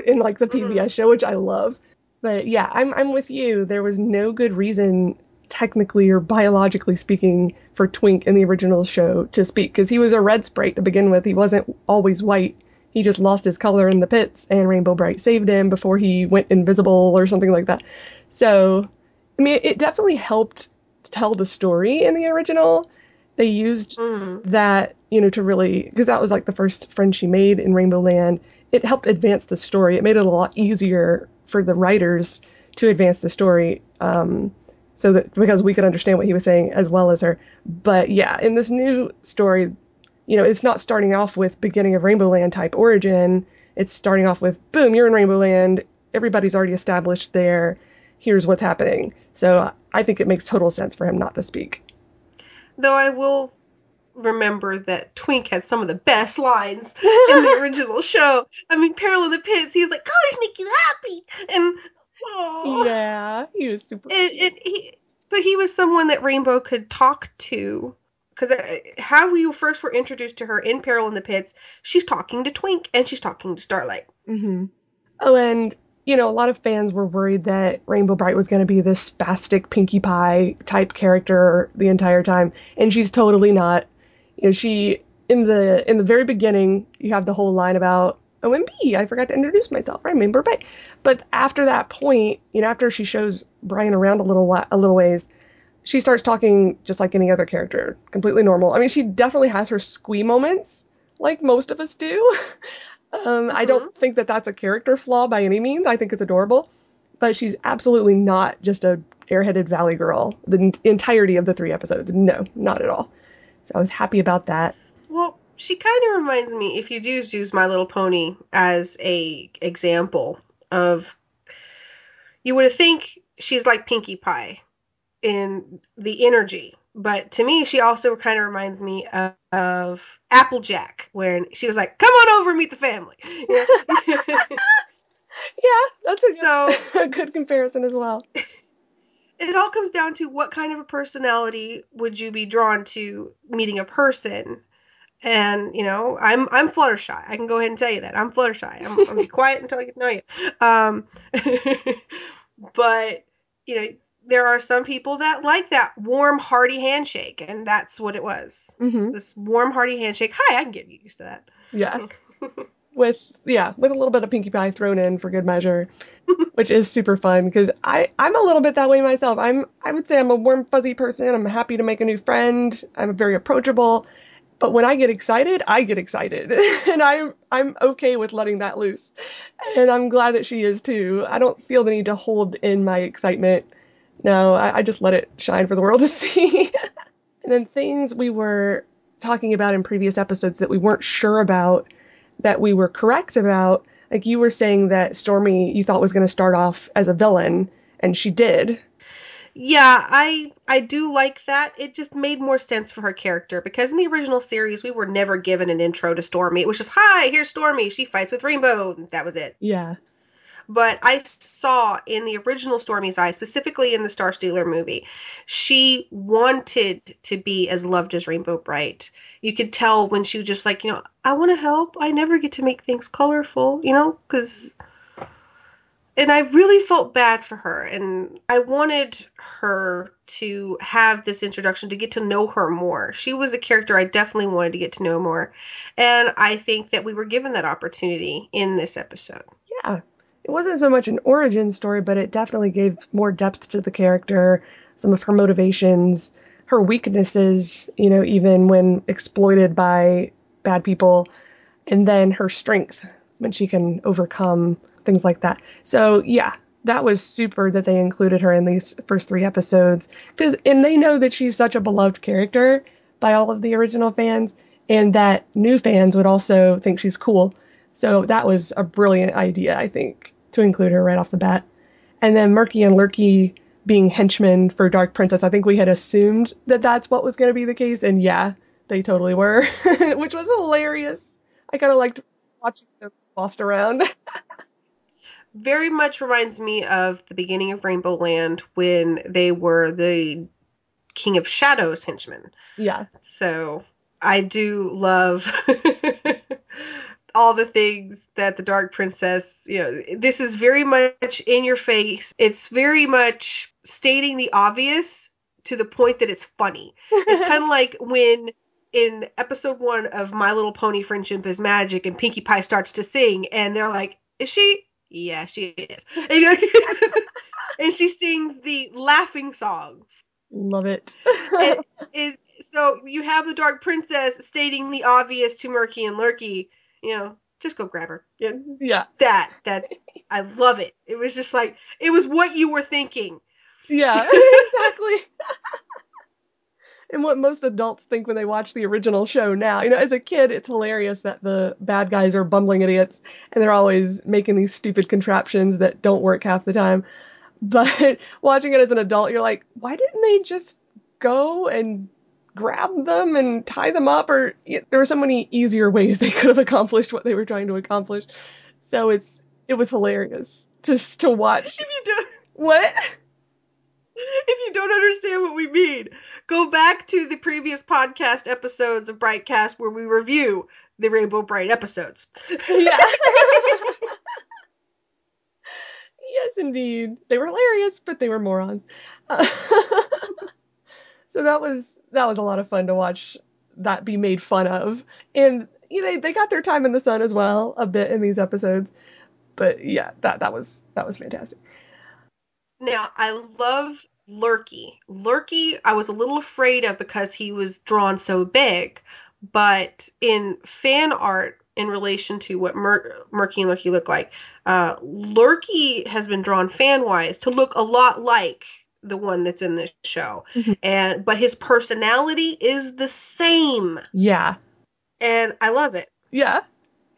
[SPEAKER 2] in like the PBS
[SPEAKER 3] Mhm.
[SPEAKER 2] show, which I love. But yeah, I'm I'm with you. There was no good reason technically or biologically speaking for Twink in the original show to speak because he was a red sprite to begin with. He wasn't always white. He just lost his color in the pits and Rainbow Bright saved him before he went invisible or something like that. So, I mean, it definitely helped to tell the story in the original. They used
[SPEAKER 3] Mm.
[SPEAKER 2] that, you know, to really, because that was like the first friend she made in Rainbow Land. It helped advance the story. It made it a lot easier for the writers to advance the story. Um, so that because we could understand what he was saying as well as her. But yeah, in this new story, you know, it's not starting off with beginning of Rainbow Land type origin. It's starting off with boom, you're in Rainbow Land. Everybody's already established there. Here's what's happening. So I think it makes total sense for him not to speak.
[SPEAKER 3] Though I will remember that Twink has some of the best lines in the original show. I mean, Peril in the Pits, he's like, oh, colors make you happy. And, oh.
[SPEAKER 2] Yeah, he was super.
[SPEAKER 3] it, it he but he was someone that Rainbow could talk to because how we first were introduced to her in Peril in the Pits, she's talking to Twink and she's talking to Starlight.
[SPEAKER 2] hmm Oh, and you know, a lot of fans were worried that Rainbow Brite was going to be this spastic Pinkie Pie type character the entire time, and she's totally not. You know, she in the in the very beginning, you have the whole line about OMB, I forgot to introduce myself. I'm Rainbow Brite. But after that point, you know, after she shows Brian around a little while, a little ways, she starts talking just like any other character, completely normal. I mean, she definitely has her squee moments, like most of us do. Um, I don't think that that's a character flaw by any means. I think it's adorable. but she's absolutely not just a airheaded valley girl the n- entirety of the three episodes no not at all so i was happy about that
[SPEAKER 3] Well, she kind of reminds me, if you do use My Little Pony as a example of, you would think she's like Pinkie Pie in the energy, but to me, she also kind of reminds me of, of Applejack when she was like, "Come on over, and meet the family."
[SPEAKER 2] Yeah that's a good,
[SPEAKER 3] so
[SPEAKER 2] a good comparison as well.
[SPEAKER 3] It all comes down to what kind of a personality would you be drawn to meeting a person? And you know i'm i'm fluttershy. I can go ahead and tell you that. I'm fluttershy. I'm, I'm gonna be quiet until i get to know you. Um but you know there are some people that like that warm hearty handshake and that's what it was.
[SPEAKER 2] Hmm
[SPEAKER 3] this warm hearty handshake. Hi i can get used to that.
[SPEAKER 2] Yeah. With yeah with a little bit of pinkie pie thrown in for good measure which is super fun because i i'm a little bit that way myself. I'm i would say i'm a warm fuzzy person. I'm happy to make a new friend. I'm very approachable. But when i get excited i get excited. And i'm i'm okay with letting that loose. And i'm glad that she is too. I don't feel the need to hold in my excitement no i, I just let it shine for the world to see and then things we were talking about in previous episodes that we weren't sure about that we were correct about. Like you were saying that Stormy you thought was going to start off as a villain, and she did.
[SPEAKER 3] Yeah, I I do like that. It just made more sense for her character because in the original series we were never given an intro to Stormy. It was just, "Hi, here's Stormy. She fights with Rainbow." That was it.
[SPEAKER 2] Yeah.
[SPEAKER 3] But I saw in the original Stormy's Eye, specifically in the Star Stealer movie, she wanted to be as loved as Rainbow Brite. You could tell when she was just like, you know, I want to help. I never get to make things colorful, you know, because. And I really felt bad for her, and I wanted her to have this introduction to get to know her more. She was a character I definitely wanted to get to know more, and I think that we were given that opportunity in this episode.
[SPEAKER 2] Yeah. It wasn't so much an origin story, but it definitely gave more depth to the character, some of her motivations, her weaknesses, you know, even when exploited by bad people, and then her strength when she can overcome things like that. So, yeah, that was super that they included her in these first three episodes because and they know that she's such a beloved character by all of the original fans and that new fans would also think she's cool. So that was a brilliant idea, I think, to include her right off the bat. And then Murky and Lurky being henchmen for Dark Princess, I think we had assumed that that's what was going to be the case, and yeah, they totally were, which was hilarious. I kind of liked watching them bossed around.
[SPEAKER 3] very much reminds me of the beginning of Rainbow Land when they were the King of Shadows henchmen.
[SPEAKER 2] yeah,
[SPEAKER 3] So I do love all the things that the Dark Princess, you know, this is very much in your face. It's very much stating the obvious to the point that it's funny. It's kind of like when in episode one of My Little Pony Friendship is Magic and Pinkie Pie starts to sing and they're like, Is she? Yeah, she is. And, she sings the laughing song.
[SPEAKER 2] love it,
[SPEAKER 3] so you have the Dark Princess stating the obvious to Murky and Lurky, you know, just go grab her. Yeah,
[SPEAKER 2] yeah,
[SPEAKER 3] that, that, I love it. It was just like, it was what you were thinking.
[SPEAKER 2] yeah, exactly. and what most adults think when they watch the original show now. You know, as a kid, it's hilarious that the bad guys are bumbling idiots and they're always making these stupid contraptions that don't work half the time. But watching it as an adult, you're like, why didn't they just go and grab them and tie them up? Or there were so many easier ways they could have accomplished what they were trying to accomplish. So it's it was hilarious just to watch.
[SPEAKER 3] If you don't,
[SPEAKER 2] What?
[SPEAKER 3] if you don't understand what we mean, go back to the previous podcast episodes of Brightcast where we review the Rainbow Brite episodes.
[SPEAKER 2] Yeah. yes, indeed. They were hilarious, but they were morons. Uh, so that was that was a lot of fun to watch that be made fun of, and you know, they got their time in the sun as well a bit in these episodes. But yeah, that that was that was fantastic.
[SPEAKER 3] Now, I love Lurky. Lurky, I was a little afraid of because he was drawn so big, but in fan art in relation to what Mur- Murky and Lurky look like. Uh, Lurky has been drawn fan wise to look a lot like the one that's in this show,
[SPEAKER 2] Mhm.
[SPEAKER 3] and but his personality is the same,
[SPEAKER 2] Yeah.
[SPEAKER 3] and I love it.
[SPEAKER 2] Yeah.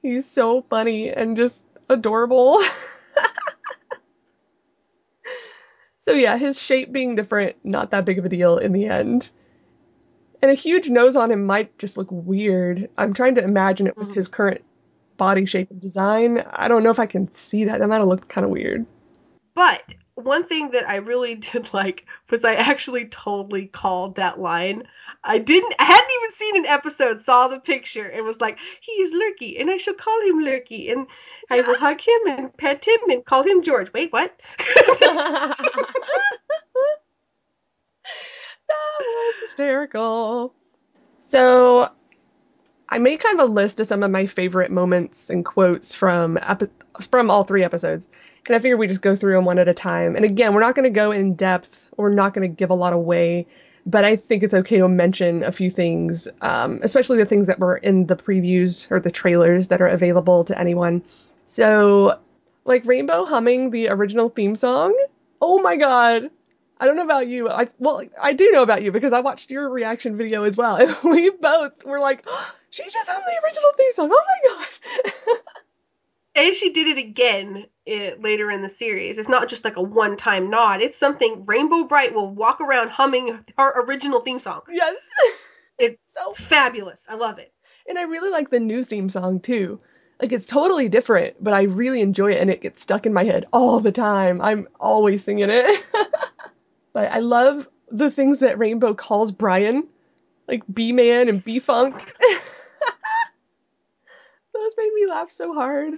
[SPEAKER 2] He's so funny and just adorable. so yeah, his shape being different, not that big of a deal in the end. And a huge nose on him might just look weird. I'm trying to imagine it with
[SPEAKER 3] Mhm.
[SPEAKER 2] his current body shape and design. I don't know if I can see that. That might have looked kind of weird.
[SPEAKER 3] But one thing that I really did like was I actually totally called that line. I didn't I hadn't even seen an episode, saw the picture, and was like, he is Lurky, and I shall call him Lurky, and I will hug him and pet him and call him George. Wait, what?
[SPEAKER 2] that was hysterical. So, I made kind of a list of some of my favorite moments and quotes from epi- from all three episodes, and I figured we just go through them one at a time. And again, we're not going to go in depth. We're not going to give a lot away, but I think it's okay to mention a few things, um, especially the things that were in the previews or the trailers that are available to anyone. So, like Rainbow humming the original theme song. Oh my god. I don't know about you. I well, I do know about you because I watched your reaction video as well. And we both were like, oh, she just hummed the original theme song. Oh my god.
[SPEAKER 3] And she did it again eh, later in the series. It's not just like a one-time nod. It's something Rainbow Brite will walk around humming her original theme song.
[SPEAKER 2] yes.
[SPEAKER 3] It's
[SPEAKER 2] so
[SPEAKER 3] It's fabulous. I love it.
[SPEAKER 2] and I really like the new theme song too. Like it's totally different, but I really enjoy it and it gets stuck in my head all the time. I'm always singing it. But I love the things that Rainbow calls Brian, like B Man and B Funk. Those made me laugh so hard.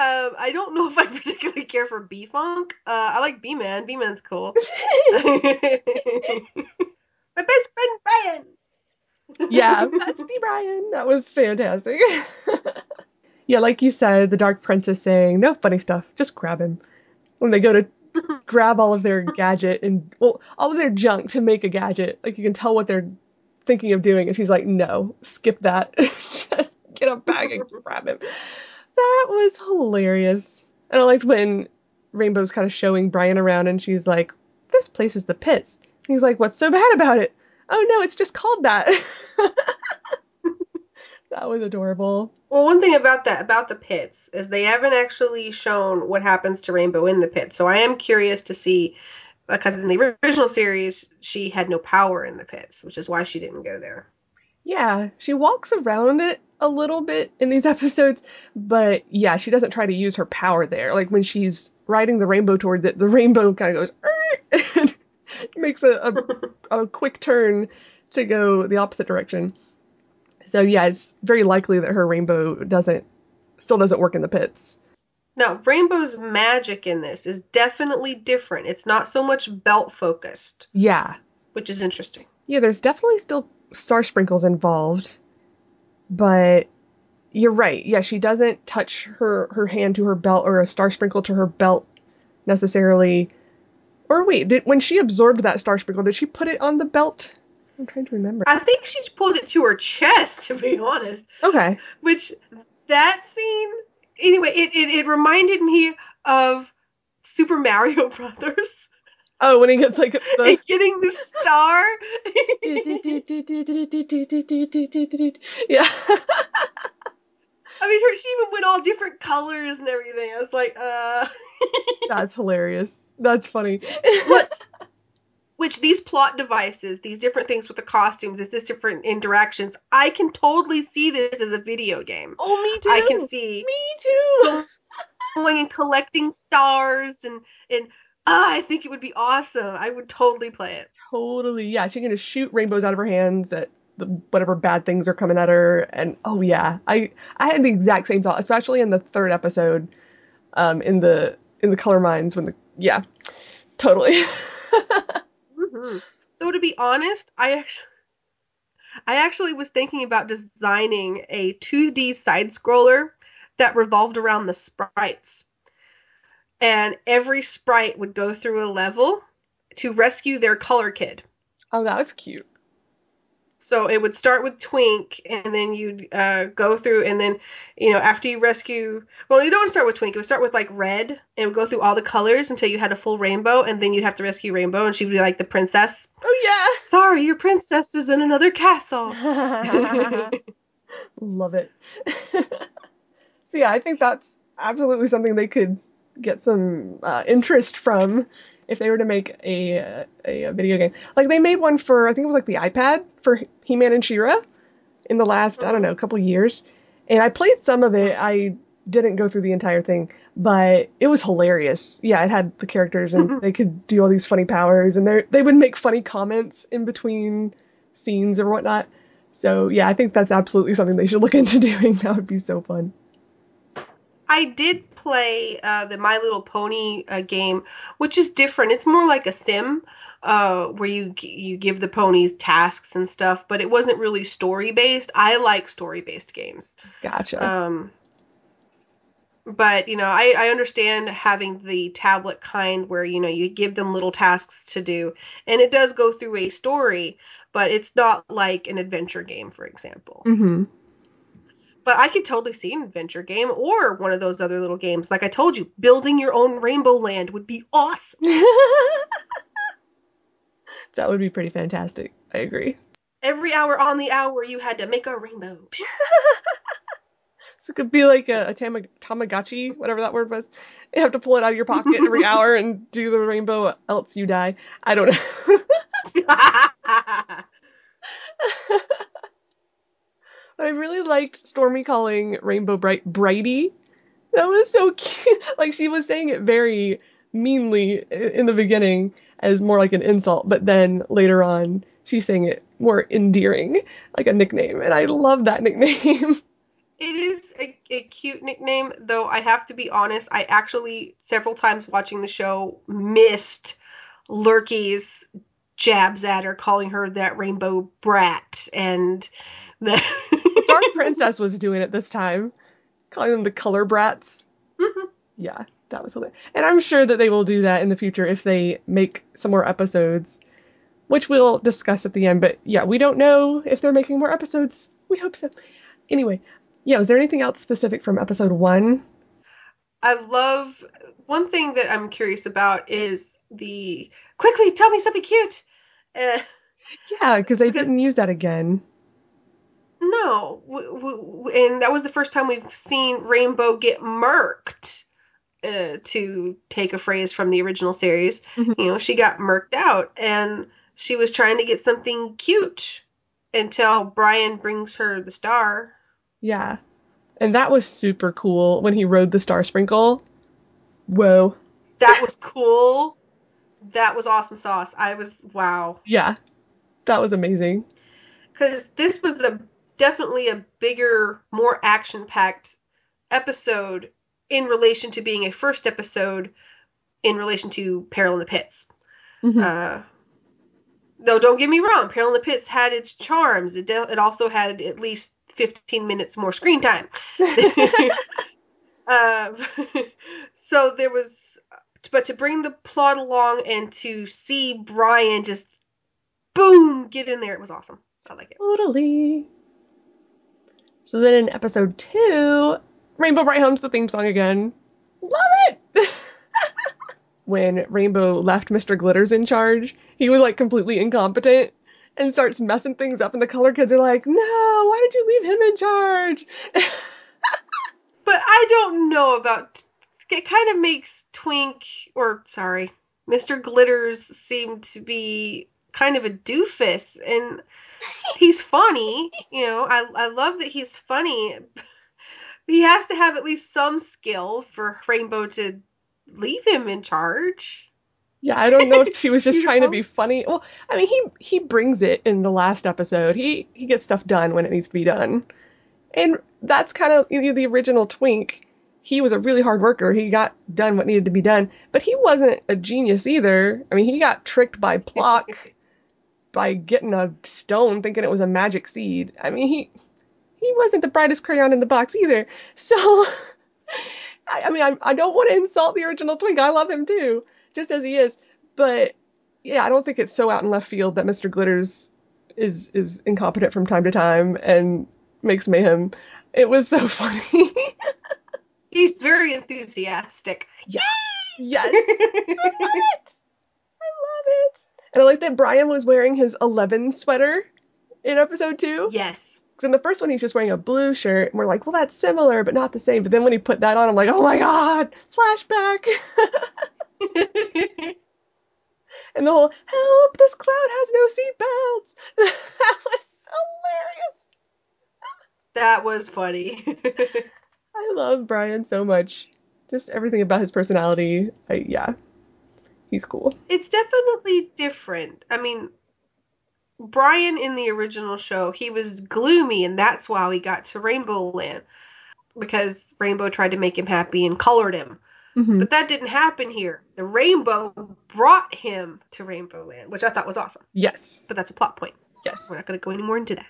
[SPEAKER 3] Um, I don't know if I particularly care for B Funk. Uh, I like B Man. B Man's cool. My best friend Brian.
[SPEAKER 2] yeah, that's B Brian. That was fantastic. yeah, like you said, the Dark Princess saying, no funny stuff, just grab him. When they go to grab all of their gadget and, well, all of their junk to make a gadget, like you can tell what they're thinking of doing, and she's like, no, skip that. just get a bag and grab him. That was hilarious. And I liked when Rainbow's kind of showing Brian around and she's like, this place is the pits. He's like, what's so bad about it? Oh no, it's just called that. that was adorable.
[SPEAKER 3] Well, one thing about that about the pits is they haven't actually shown what happens to Rainbow in the pits. So I am curious to see because in the original series she had no power in the pits, which is why she didn't go there.
[SPEAKER 2] Yeah, she walks around it a little bit in these episodes, but yeah, she doesn't try to use her power there. Like when she's riding the rainbow toward it, the rainbow kind of goes, and makes a, a, a quick turn to go the opposite direction. So yeah, it's very likely that her rainbow doesn't still doesn't work in the pits.
[SPEAKER 3] Now, Rainbow's magic in this is definitely different. It's not so much belt focused,
[SPEAKER 2] Yeah,
[SPEAKER 3] which is interesting.
[SPEAKER 2] Yeah, there's definitely still star sprinkles involved, but you're right. Yeah, she doesn't touch her her hand to her belt or a star sprinkle to her belt necessarily. Or wait, did when she absorbed that star sprinkle, did she put it on the belt? I'm trying to remember.
[SPEAKER 3] I think she pulled it to her chest, to be honest.
[SPEAKER 2] Okay.
[SPEAKER 3] Which that scene, anyway, it it, it reminded me of Super Mario Brothers
[SPEAKER 2] Oh, when he gets like the
[SPEAKER 3] and getting the star.
[SPEAKER 2] yeah.
[SPEAKER 3] I mean, her she even went all different colors and everything. I was like, uh.
[SPEAKER 2] That's hilarious. That's funny.
[SPEAKER 3] What? Which these plot devices, these different things with the costumes, these different interactions, I can totally see this as a video game.
[SPEAKER 2] Oh, me too.
[SPEAKER 3] I can see
[SPEAKER 2] Me too.
[SPEAKER 3] going and collecting stars and and ah, I think it would be awesome. I would totally play it.
[SPEAKER 2] Totally. Yeah, she's gonna shoot rainbows out of her hands at the, whatever bad things are coming at her. And oh yeah, I I had the exact same thought, especially in the third episode, um, in the in the color mines when the yeah, totally.
[SPEAKER 3] hmm So to be honest, I actually I actually was thinking about designing a 2D side scroller that revolved around the sprites. And every sprite would go through a level to rescue their color kid.
[SPEAKER 2] oh, that's cute.
[SPEAKER 3] So it would start with Twink, and then you'd uh, go through, and then you know after you rescue, well, you don't start with Twink. It would start with like red, and it would go through all the colors until you had a full rainbow, and then you'd have to rescue Rainbow, and she'd be like the princess.
[SPEAKER 2] Oh yeah.
[SPEAKER 3] Sorry, your princess is in another castle.
[SPEAKER 2] Love it. so yeah, I think that's absolutely something they could get some uh, interest from if they were to make a, a a video game. Like they made one for I think it was like the iPad for He-Man and She-Ra in the last I don't know a couple years, and I played some of it. I didn't go through the entire thing, but it was hilarious. Yeah, it had the characters and they could do all these funny powers, and they they would make funny comments in between scenes or whatnot. So yeah, I think that's absolutely something they should look into doing. That would be so fun.
[SPEAKER 3] I did play uh, the My Little Pony uh, game, which is different. It's more like a sim, uh, where you you give the ponies tasks and stuff, but it wasn't really story based. I like story based games.
[SPEAKER 2] Gotcha.
[SPEAKER 3] Um, but you know, I, I understand having the tablet kind where you know you give them little tasks to do, and it does go through a story, but it's not like an adventure game, for example.
[SPEAKER 2] mm-hmm.
[SPEAKER 3] But I could totally see an adventure game or one of those other little games. Like I told you, building your own Rainbow Land would be awesome.
[SPEAKER 2] that would be pretty fantastic. I agree.
[SPEAKER 3] Every hour on the hour, you had to make a rainbow.
[SPEAKER 2] So it could be like a, a tama- Tamagotchi, whatever that word was. You have to pull it out of your pocket every hour and do the rainbow, else you die. I don't know. But I really liked Stormy calling Rainbow Brite Brighty. That was so cute. Like she was saying it very meanly in the beginning as more like an insult, but then later on she's saying it more endearing, like a nickname. And I love that nickname.
[SPEAKER 3] It is a, a cute nickname, though I have to be honest, I actually, several times watching the show, missed Lurky's jabs at her, calling her that rainbow brat. And the.
[SPEAKER 2] Dark Princess was doing it this time, calling them the color brats.
[SPEAKER 3] Mhm.
[SPEAKER 2] Yeah, that was hilarious. And I'm sure that they will do that in the future if they make some more episodes, which we'll discuss at the end. But yeah, we don't know if they're making more episodes. We hope so. Anyway, yeah, was there anything else specific from episode one?
[SPEAKER 3] I love. One thing that I'm curious about is the. Quickly, tell me something cute! Uh,
[SPEAKER 2] Yeah, because they didn't use that again.
[SPEAKER 3] No, and that was the first time we've seen Rainbow get murked. Uh, to take a phrase from the original series,
[SPEAKER 2] Mhm.
[SPEAKER 3] you know, she got murked out, and she was trying to get something cute until Brian brings her the star.
[SPEAKER 2] Yeah. And that was super cool when he rode the Star Sprinkle. Whoa.
[SPEAKER 3] That was cool. That was awesome sauce. I was wow.
[SPEAKER 2] Yeah. That was amazing.
[SPEAKER 3] because this was a definitely a bigger, more action-packed episode in relation to being a first episode in relation to Peril in the Pits.
[SPEAKER 2] Mhm.
[SPEAKER 3] Uh, though, don't get me wrong, Peril in the Pits had its charms. It de- it also had at least 15 minutes more screen time. uh, so there was, but to bring the plot along and to see Brian just boom get in there, it was awesome. I like it.
[SPEAKER 2] Totally. So then in episode two, Rainbow Brite hums the theme song again. Love it! when Rainbow left Mr. Glitters in charge, he was like completely incompetent and starts messing things up, and the color kids are like, No, why did you leave him in charge?
[SPEAKER 3] But I don't know about. It kind of makes Twink, or sorry, Mr. Glitters seem to be kind of a doofus, and he's funny. You know, I I love that he's funny. He has to have at least some skill for Rainbow to leave him in charge.
[SPEAKER 2] Yeah, I don't know if she was just trying to be funny. Well, I mean, he he brings it in the last episode. He he gets stuff done when it needs to be done, and that's kind of you know, the original Twink. He was a really hard worker. He got done what needed to be done, but he wasn't a genius either. I mean, he got tricked by Plock by getting a stone, thinking it was a magic seed. I mean, he he wasn't the brightest crayon in the box either. So, I, I mean, I, I don't want to insult the original Twink. I love him too, just as he is. But yeah, I don't think it's so out in left field that Mr. Glitters is is incompetent from time to time and makes mayhem. It was so funny.
[SPEAKER 3] He's very enthusiastic.
[SPEAKER 2] yes. I love it. I love it. And I like that Brian was wearing his 11 sweater in episode 2.
[SPEAKER 3] yes.
[SPEAKER 2] Because in the first one, he's just wearing a blue shirt, and we're like, well, that's similar, but not the same. But then when he put that on, I'm like, oh my god, flashback. and the whole, help, this cloud has no seatbelts. that was hilarious.
[SPEAKER 3] that was funny.
[SPEAKER 2] I love Brian so much. Just everything about his personality. I, yeah, he's cool.
[SPEAKER 3] it's definitely different. I mean, Brian in the original show, he was gloomy, and that's why we got to Rainbow Land because Rainbow tried to make him happy and colored him.
[SPEAKER 2] Mhm.
[SPEAKER 3] But that didn't happen here. The Rainbow brought him to Rainbow Land, which I thought was awesome.
[SPEAKER 2] Yes,
[SPEAKER 3] But that's a plot point.
[SPEAKER 2] yes.
[SPEAKER 3] We're not going to go any more into that.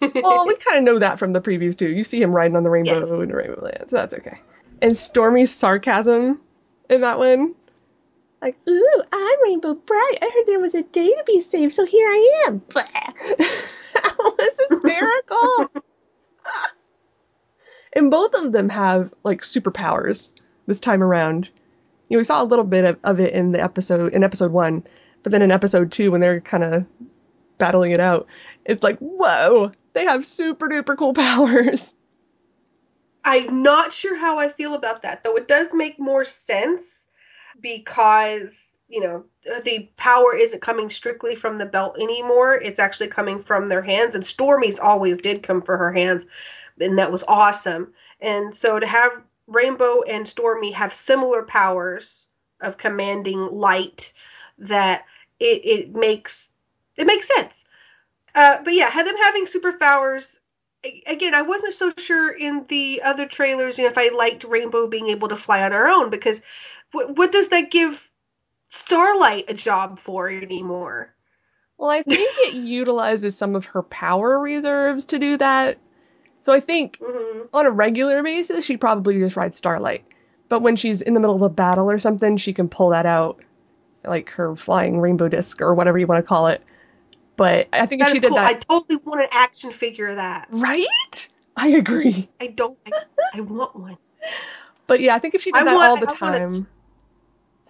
[SPEAKER 2] well, we kind of know that from the previews too. You see him riding on the rainbow
[SPEAKER 3] Yes.
[SPEAKER 2] in Rainbow Land, so that's okay. And Stormy's sarcasm in that one, like, "Ooh, I'm Rainbow Brite. I heard there was a day to be saved, so here I am." Blah. that was hysterical. and both of them have like superpowers this time around. You know, we saw a little bit of, of it in the episode in episode one, but then in episode two, when they're kind of battling it out, it's like, whoa, they have super duper cool powers.
[SPEAKER 3] I'm not sure how I feel about that, though it does make more sense because, you know, the power isn't coming strictly from the belt anymore. It's actually coming from their hands, and Stormy's always did come for her hands, and that was awesome. And so to have Rainbow and Stormy have similar powers of commanding light, that it, it makes it makes sense. Uh, but yeah, had them having superpowers a- again, I wasn't so sure in the other trailers you know, if I liked Rainbow being able to fly on her own because what, what does that give Starlight a job for anymore?
[SPEAKER 2] Well, I think it utilizes some of her power reserves to do that. So I think
[SPEAKER 3] hmm
[SPEAKER 2] on a regular basis, she'd probably just rides Starlight. But when she's in the middle of a battle or something, she can pull that out, like her flying rainbow disc or whatever you want to call it. But I think if she did
[SPEAKER 3] cool. I totally want an action figure of that.
[SPEAKER 2] right? I agree.
[SPEAKER 3] I don't. I, I want one.
[SPEAKER 2] But yeah, I think if she did
[SPEAKER 3] I
[SPEAKER 2] that
[SPEAKER 3] want-
[SPEAKER 2] all the
[SPEAKER 3] I want a s-
[SPEAKER 2] time,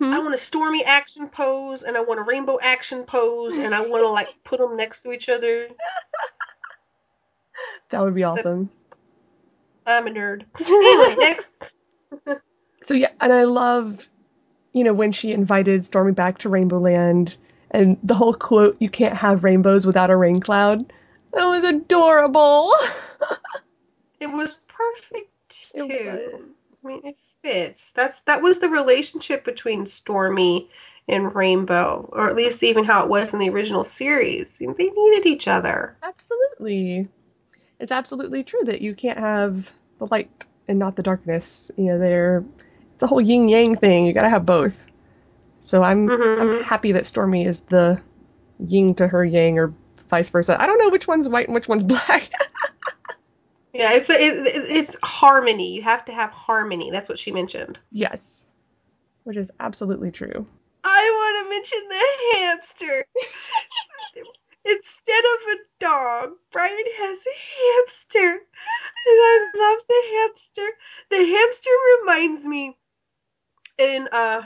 [SPEAKER 2] Hmm?
[SPEAKER 3] I want a Stormy action pose, and I want a Rainbow action pose, and I want to like put them next to each other.
[SPEAKER 2] that would be awesome.
[SPEAKER 3] I'm a nerd. Anyway, next.
[SPEAKER 2] So yeah, and I love, you know, when she invited Stormy back to Rainbow Land and the whole quote, "You can't have rainbows without a rain cloud." That was adorable.
[SPEAKER 3] It was perfect too.
[SPEAKER 2] It was.
[SPEAKER 3] I mean, it fits. That's that was the relationship between Stormy and Rainbow, or at least even how it was in the original series. They needed each other.
[SPEAKER 2] Absolutely. It's absolutely true that you can't have the light and not the darkness. You know, they're it's a whole yin yang thing. You gotta have both. So I'm
[SPEAKER 3] Mhm.
[SPEAKER 2] I'm happy that Stormy is the yin to her yang or vice versa. I don't know which one's white and which one's black.
[SPEAKER 3] Yeah, it's it- it's harmony. You have to have harmony. That's what she mentioned.
[SPEAKER 2] yes. Which is absolutely true.
[SPEAKER 3] I want to mention the hamster. Instead of a dog, Brian has a hamster. And I love the hamster. The hamster reminds me in uh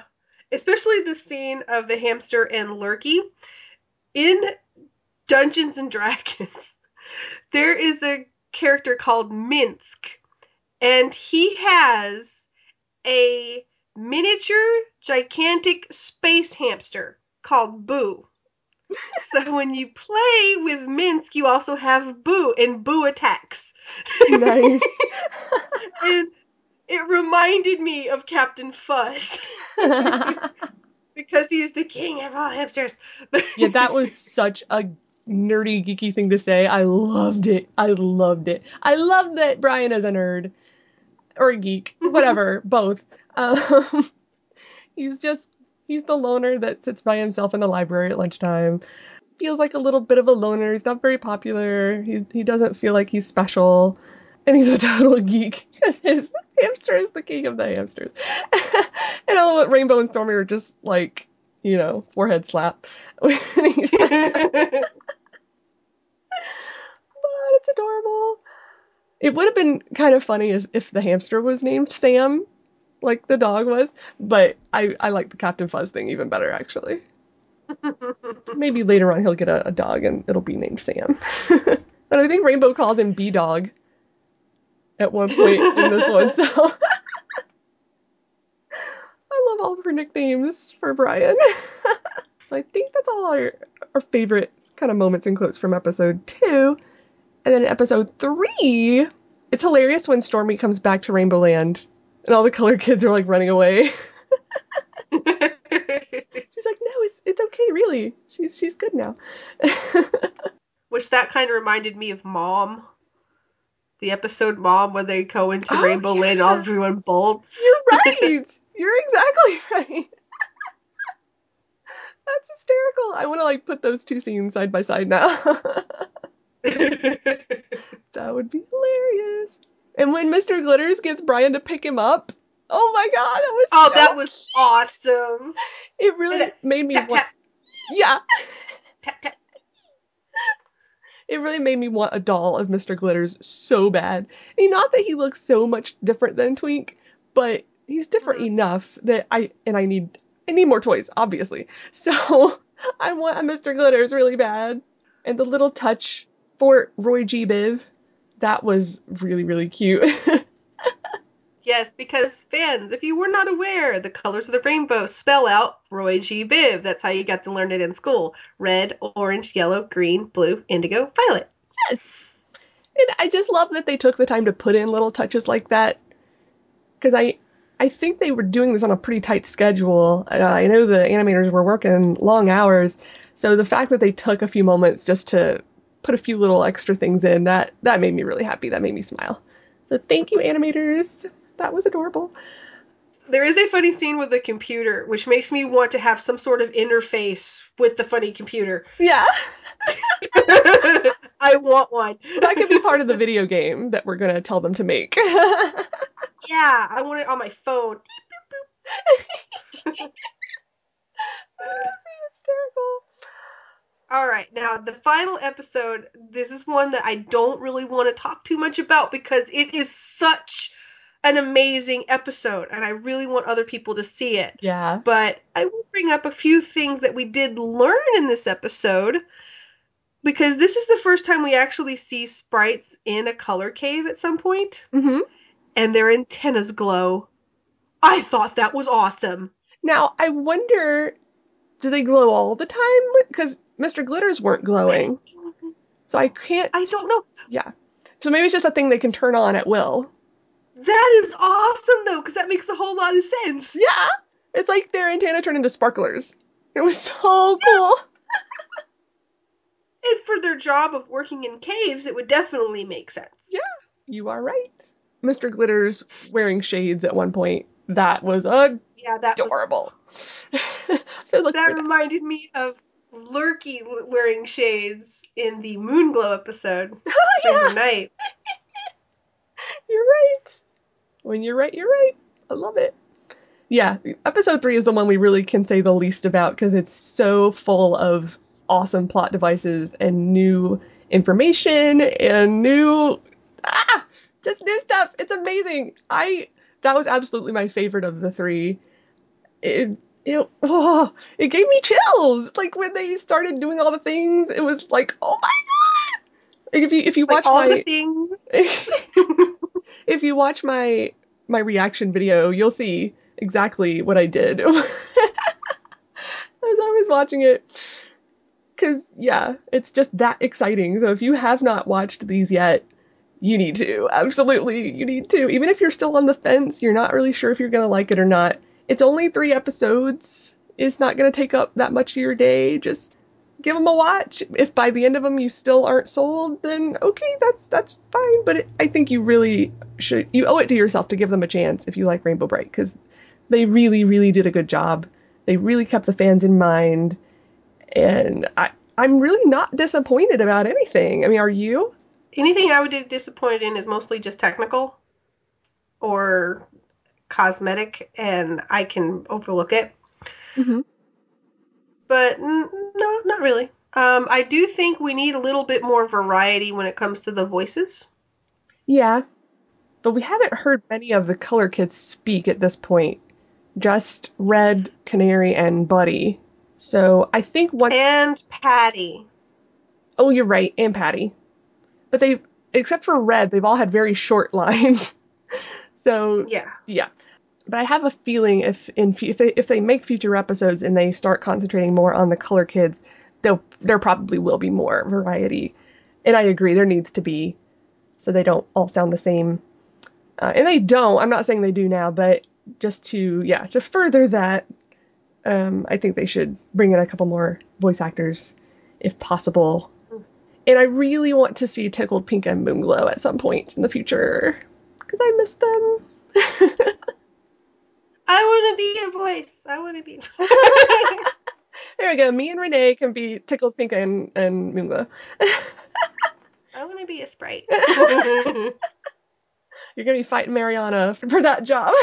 [SPEAKER 3] especially the scene of the hamster and Lurky in Dungeons and Dragons. There is a character called Minsk and he has a miniature gigantic space hamster called Boo. so when you play with Minsk, you also have Boo, and Boo attacks.
[SPEAKER 2] Nice.
[SPEAKER 3] And it reminded me of Captain Fuzz because he is the king of all hamsters.
[SPEAKER 2] yeah, that was such a nerdy, geeky thing to say. I loved it. I loved it. I love that Brian is a nerd or a geek, whatever, both. Um, he's just he's the loner that sits by himself in the library at lunchtime. Feels like a little bit of a loner. He's not very popular. He he doesn't feel like he's special. And he's a total geek because his hamster is the king of the hamsters. and love what Rainbow and Stormy are just like, you know, forehead slap. when he says that. Adorable. It would have been kind of funny as if the hamster was named Sam, like the dog was, but I, I like the Captain Fuzz thing even better actually. Maybe later on he'll get a, a dog and it'll be named Sam. but I think Rainbow calls him B Dog at one point in this one, so I love all of her nicknames for Brian. so I think that's all our, our favorite kind of moments and quotes from episode two. And then in episode three, it's hilarious when Stormy comes back to Rainbow Land and all the colored kids are like running away. she's like, no, it's it's okay, really. She's she's good now.
[SPEAKER 3] Which that kind of reminded me of Mom. The episode Mom where they go into
[SPEAKER 2] Oh,
[SPEAKER 3] Rainbow Land and
[SPEAKER 2] yeah.
[SPEAKER 3] everyone bolts.
[SPEAKER 2] You're right. You're exactly right. That's hysterical. I want to like put those two scenes side by side now. that would be hilarious. And when Mr. Glitters gets Brian to pick him up, oh my god, that was
[SPEAKER 3] oh,
[SPEAKER 2] so
[SPEAKER 3] that was awesome.
[SPEAKER 2] It really made me
[SPEAKER 3] Tap
[SPEAKER 2] want.
[SPEAKER 3] tap
[SPEAKER 2] Yeah,
[SPEAKER 3] tap tap.
[SPEAKER 2] it really made me want a doll of Mr. Glitters so bad. I mean, not that he looks so much different than Twink, but he's different
[SPEAKER 3] Mhm.
[SPEAKER 2] enough that I and I need I need more toys, obviously. So I want a Mr. Glitters really bad. And the little touch for Roy G. Biv, that was really really cute.
[SPEAKER 3] Yes, because fans, if you were not aware, the colors of the rainbow spell out Roy G. Biv. That's how you got to learn it in school. Red, orange, yellow, green, blue, indigo, violet.
[SPEAKER 2] yes. And I just love that they took the time to put in little touches like that. Because I, I think they were doing this on a pretty tight schedule. Uh, I know the animators were working long hours, so the fact that they took a few moments just to put a few little extra things in that that made me really happy. That made me smile. So thank you, animators. That was adorable.
[SPEAKER 3] There is a funny scene with the computer, which makes me want to have some sort of interface with the funny computer.
[SPEAKER 2] Yeah,
[SPEAKER 3] I want one.
[SPEAKER 2] that could be part of the video game that we're gonna tell them to make.
[SPEAKER 3] Yeah, I want it on my phone.
[SPEAKER 2] Hysterical.
[SPEAKER 3] All right, now the final episode. This is one that I don't really want to talk too much about because it is such an amazing episode, and I really want other people to see it.
[SPEAKER 2] Yeah.
[SPEAKER 3] But I will bring up a few things that we did learn in this episode because this is the first time we actually see sprites in a color cave at some point,
[SPEAKER 2] Mm-hmm.
[SPEAKER 3] and their antennas glow. I thought that was awesome.
[SPEAKER 2] Now, I wonder, do they glow all the time? Because Mr. Glitters weren't glowing. So I can't.
[SPEAKER 3] I don't know.
[SPEAKER 2] Yeah. So maybe it's just a thing they can turn on at will.
[SPEAKER 3] That is awesome though, because that makes a whole lot of sense.
[SPEAKER 2] Yeah. It's like their antenna turned into sparklers. It was so cool.
[SPEAKER 3] And for their job of working in caves, it would definitely make sense.
[SPEAKER 2] Yeah, you are right. Mr. Glitters wearing shades at one point. That was
[SPEAKER 3] Yeah, that was,
[SPEAKER 2] adorable. so look
[SPEAKER 3] that. reminded me of Lurky wearing shades in the Moonglow episode.
[SPEAKER 2] Oh, yeah.
[SPEAKER 3] Night.
[SPEAKER 2] You're right. When you're right, you're right. I love it. Yeah, episode three is the one we really can say the least about because it's so full of awesome plot devices and new information and new ah just new stuff. It's amazing. I that was absolutely my favorite of the three. It it oh, it gave me chills. Like when they started doing all the things, it was like, oh my god. Like if you if you
[SPEAKER 3] Like
[SPEAKER 2] watch
[SPEAKER 3] all
[SPEAKER 2] my
[SPEAKER 3] the things.
[SPEAKER 2] if you watch my my reaction video, you'll see exactly what I did as I was watching it. Cause yeah, it's just that exciting. So if you have not watched these yet, you need to. Absolutely, you need to. Even if you're still on the fence, you're not really sure if you're gonna like it or not. It's only three episodes. It's not gonna take up that much of your day. Just give them a watch. If by the end of them you still aren't sold, then okay, that's that's fine. But it, I think you really should. You owe it to yourself to give them a chance if you like Rainbow Brite because they really, really did a good job. They really kept the fans in mind, and I I'm really not disappointed about anything. I mean, are you?
[SPEAKER 3] Anything I would be disappointed in is mostly just technical or cosmetic, and I can overlook it.
[SPEAKER 2] Mm-hmm.
[SPEAKER 3] But mm, no, not really. Um, I do think we need a little bit more variety when it comes to the voices.
[SPEAKER 2] Yeah. But we haven't heard many of the color kids speak at this point. Just Red, Canary, and Buddy. So I think once.
[SPEAKER 3] And Patty.
[SPEAKER 2] Oh, you're right, and Patty. But they, except for Red, they've all had very short lines. so
[SPEAKER 3] Yeah.
[SPEAKER 2] yeah. But I have a feeling if in if they if they make future episodes and they start concentrating more on the color kids, there there probably will be more variety. And I agree, there needs to be, so they don't all sound the same. Uh, and they don't. I'm not saying they do now, but just to yeah to further that, um, I think they should bring in a couple more voice actors, if possible. And I really want to see Tickled Pink and Moonglow at some point in the future because I miss them.
[SPEAKER 3] I want to be a voice. I want to be.
[SPEAKER 2] There we go. Me and Renee can be Tickled Pink and, and Moonglow.
[SPEAKER 3] I want to be a sprite.
[SPEAKER 2] You're gonna be fighting Mariana for that job.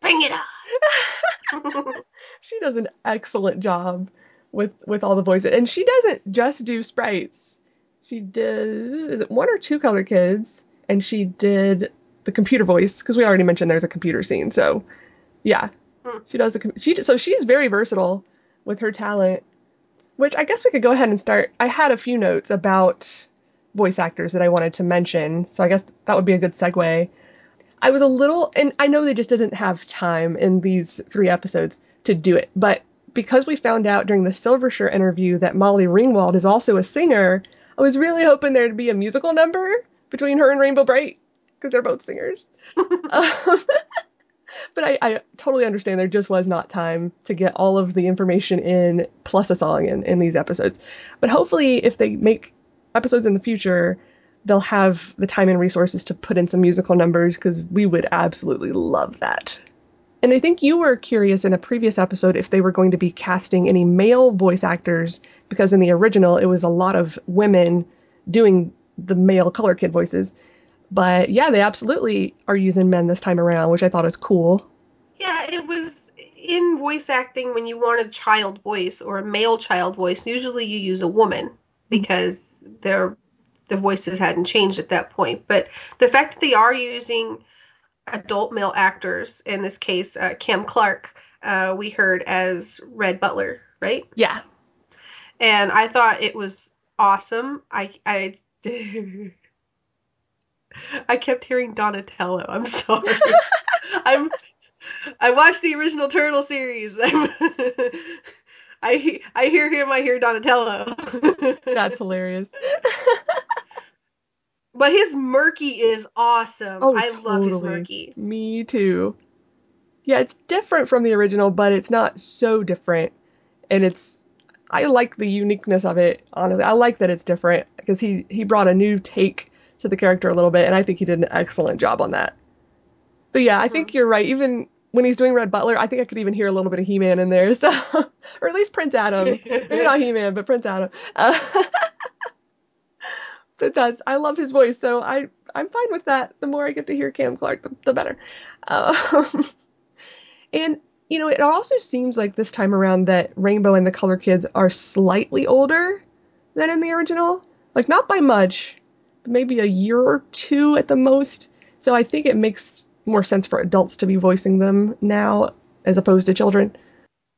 [SPEAKER 3] Bring it on.
[SPEAKER 2] she does an excellent job with with all the voices, and she doesn't just do sprites. She does is it one or two color kids, and she did the computer voice because we already mentioned there's a computer scene. So yeah,
[SPEAKER 3] Hmm.
[SPEAKER 2] she does the com- she so she's very versatile with her talent. Which I guess we could go ahead and start. I had a few notes about voice actors that I wanted to mention, so I guess that would be a good segue. I was a little, and I know they just didn't have time in these three episodes to do it, but because we found out during the Silvershirt interview that Molly Ringwald is also a singer, I was really hoping there'd be a musical number between her and Rainbow Brite because they're both singers. um, but I, I totally understand there just was not time to get all of the information in plus a song in, in these episodes. But hopefully, if they make episodes in the future, they'll have the time and resources to put in some musical numbers because we would absolutely love that. And I think you were curious in a previous episode if they were going to be casting any male voice actors because in the original it was a lot of women doing the male color kid voices. But yeah, they absolutely are using men this time around, which I thought was cool.
[SPEAKER 3] Yeah, it was in voice acting when you want a child voice or a male child voice. Usually, you use a woman because their the voices hadn't changed at that point. But the fact that they are using adult male actors, in this case, uh, Cam Clarke, uh, we heard as Red Butler, right?
[SPEAKER 2] Yeah.
[SPEAKER 3] And I thought it was awesome. I I I kept hearing Donatello. I'm sorry. I'm I watched the original Turtle series. I'm, I I hear him. I hear Donatello.
[SPEAKER 2] That's hilarious.
[SPEAKER 3] But his Murky is awesome.
[SPEAKER 2] Oh,
[SPEAKER 3] I love his
[SPEAKER 2] totally.
[SPEAKER 3] Murky.
[SPEAKER 2] Me too. Yeah, it's different from the original, but it's not so different. And it's I like the uniqueness of it, honestly. I like that it's different because he he brought a new take to the character a little bit and I think he did an excellent job on that. But yeah, I think you're right. Even when he's doing Red Butler, I think I could even hear a little bit of He-Man in there. So or at least Prince Adam. Maybe not He-Man, but Prince Adam. Uh, but that's I love his voice, so I I'm fine with that. The more I get to hear Cam Clarke, the, the better. Um, and you know, it also seems like this time around that Rainbow and the Color Kids are slightly older than in the original. Like not by much, maybe a year or two at the most. So I think it makes more sense for adults to be voicing them now as opposed to children.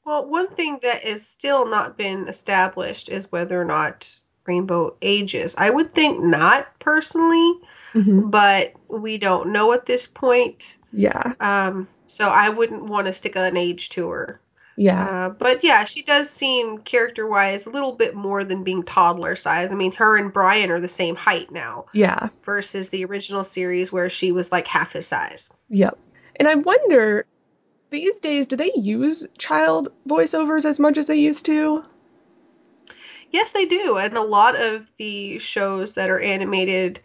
[SPEAKER 3] Well, one thing that is still not been established is whether or not Rainbow ages. I would think not personally,
[SPEAKER 2] Mm-hmm.
[SPEAKER 3] but we don't know at this point.
[SPEAKER 2] Yeah,
[SPEAKER 3] Um, so I wouldn't want to stick an age to her.
[SPEAKER 2] yeah,
[SPEAKER 3] Uh, but yeah, she does seem character wise a little bit more than being toddler size. I mean, her and Brian are the same height now
[SPEAKER 2] yeah.
[SPEAKER 3] versus the original series where she was like half his size.
[SPEAKER 2] Yep. And I wonder these days do they use child voiceovers as much as they used to?
[SPEAKER 3] Yes, they do. And a lot of the shows that are animated,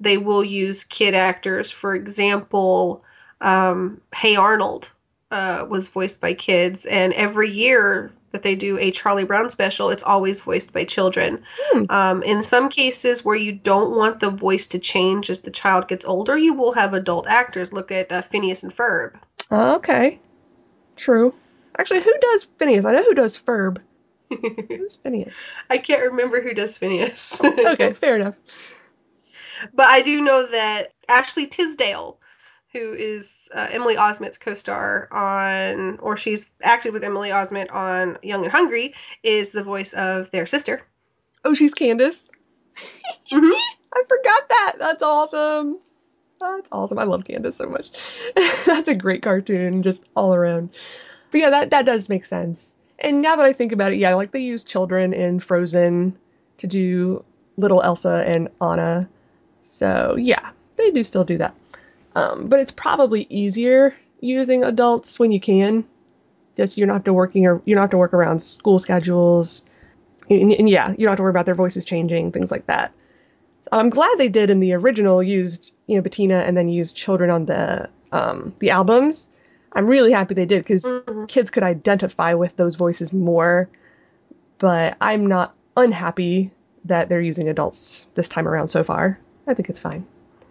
[SPEAKER 3] they will use kid actors. For example, um, Hey Arnold uh, was voiced by kids, and every year that they do a Charlie Brown special, it's always voiced by children.
[SPEAKER 2] Hmm.
[SPEAKER 3] Um, in some cases where you don't want the voice to change as the child gets older, you will have adult actors. Look at uh, Phineas and Ferb.
[SPEAKER 2] Oh, okay. True. Actually, who does Phineas? I know who does Ferb. Who's Phineas?
[SPEAKER 3] I can't remember who does Phineas.
[SPEAKER 2] Okay, fair enough.
[SPEAKER 3] But I do know that Ashley Tisdale, who is uh, Emily Osment's co-star on, or she's acted with Emily Osment on Young and Hungry, is the voice of their sister.
[SPEAKER 2] Oh, she's Candace.
[SPEAKER 3] Mhm.
[SPEAKER 2] I forgot that. That's awesome. That's awesome. I love Candace so much. That's a great cartoon, just all around. But yeah, that that does make sense. And now that I think about it, yeah, like they use children in Frozen to do little Elsa and Anna. So yeah, they do still do that. Um, but it's probably easier using adults when you can. Just you don't have to working or you don't have to work around school schedules. And, and yeah, you don't have to worry about their voices changing, things like that. I'm glad they did in the original used you know Bettina and then used children on the um, the albums. I'm really happy they did because
[SPEAKER 3] Mhm.
[SPEAKER 2] kids could identify with those voices more. But I'm not unhappy that they're using adults this time around so far. I think it's fine.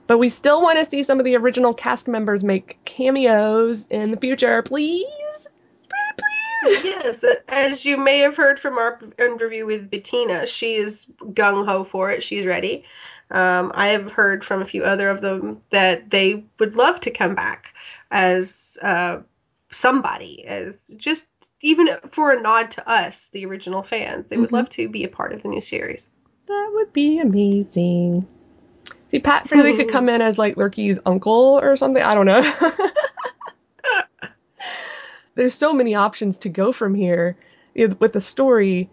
[SPEAKER 2] But we still want to see some of the original cast members make cameos in the future, please. Please.
[SPEAKER 3] Yes, as you may have heard from our interview with Bettina, she is gung ho for it. She's ready. Um, I have heard from a few other of them that they would love to come back as uh, somebody, as just even for a nod to us, the original fans. They would
[SPEAKER 2] Mhm.
[SPEAKER 3] love to be a part of the new series.
[SPEAKER 2] That would be amazing. See, Pat Fraley could come in as like Lurky's uncle or something. I don't know. There's so many options to go from here with the story.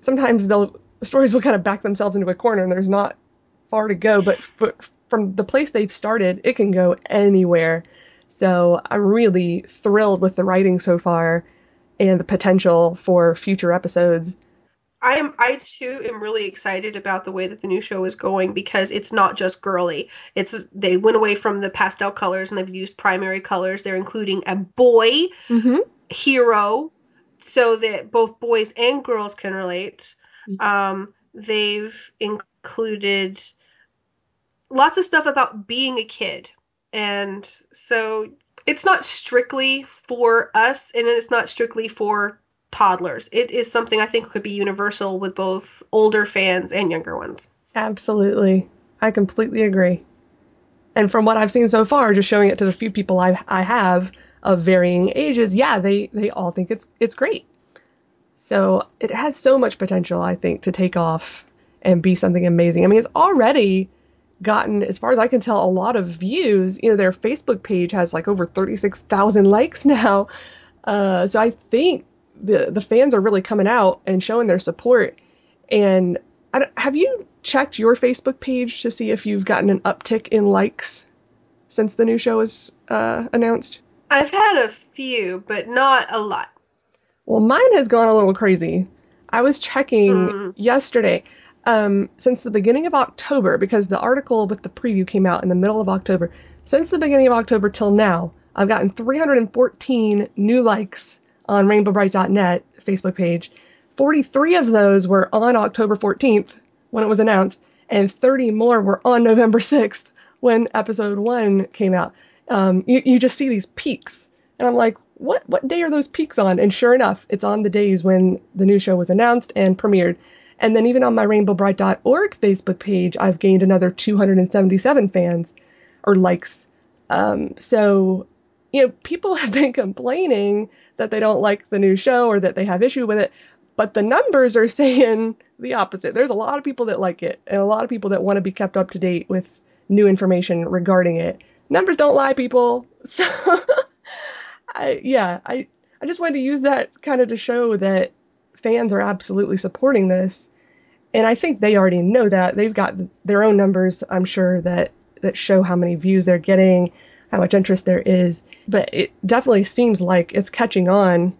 [SPEAKER 2] Sometimes they'll stories will kind of back themselves into a corner, and there's not far to go. But, but from the place they've started, it can go anywhere. So I'm really thrilled with the writing so far, and the potential for future episodes.
[SPEAKER 3] I am I too am really excited about the way that the new show is going because it's not just girly. It's they went away from the pastel colors and they've used primary colors. They're including a boy
[SPEAKER 2] Mm-hmm.
[SPEAKER 3] hero so that both boys and girls can relate. Um, they've included lots of stuff about being a kid. And so it's not strictly for us and it's not strictly for toddlers. It is something I think could be universal with both older fans and younger ones.
[SPEAKER 2] Absolutely. I completely agree. And from what I've seen so far, just showing it to the few people I I have of varying ages, yeah, they they all think it's it's great. So it has so much potential, I think, to take off and be something amazing. I mean, it's already gotten, as far as I can tell, a lot of views. You know, their Facebook page has like over 36,000 likes now. Uh, so I think the the fans are really coming out and showing their support. And I don't, have you checked your Facebook page to see if you've gotten an uptick in likes since the new show was uh, announced?
[SPEAKER 3] I've had a few, but not a lot.
[SPEAKER 2] Well, mine has gone a little crazy. I was checking
[SPEAKER 3] Hmm.
[SPEAKER 2] yesterday. Um, since the beginning of October, because the article with the preview came out in the middle of October, since the beginning of October till now, I've gotten 314 new likes on rainbowbrite.net Facebook page. 43 of those were on October 14th when it was announced, and 30 more were on November 6th when episode one came out. Um, you, you just see these peaks, and I'm like, what what day are those peaks on? And sure enough, it's on the days when the new show was announced and premiered. And then even on my rainbowbrite.org Facebook page, I've gained another 277 fans or likes. Um, so, you know, people have been complaining that they don't like the new show or that they have issue with it, but the numbers are saying the opposite. There's a lot of people that like it and a lot of people that want to be kept up to date with new information regarding it. Numbers don't lie, people. So, I, yeah, I, I just wanted to use that kind of to show that fans are absolutely supporting this. And I think they already know that. They've got their own numbers, I'm sure, that, that show how many views they're getting, how much interest there is. But it definitely seems like it's catching on.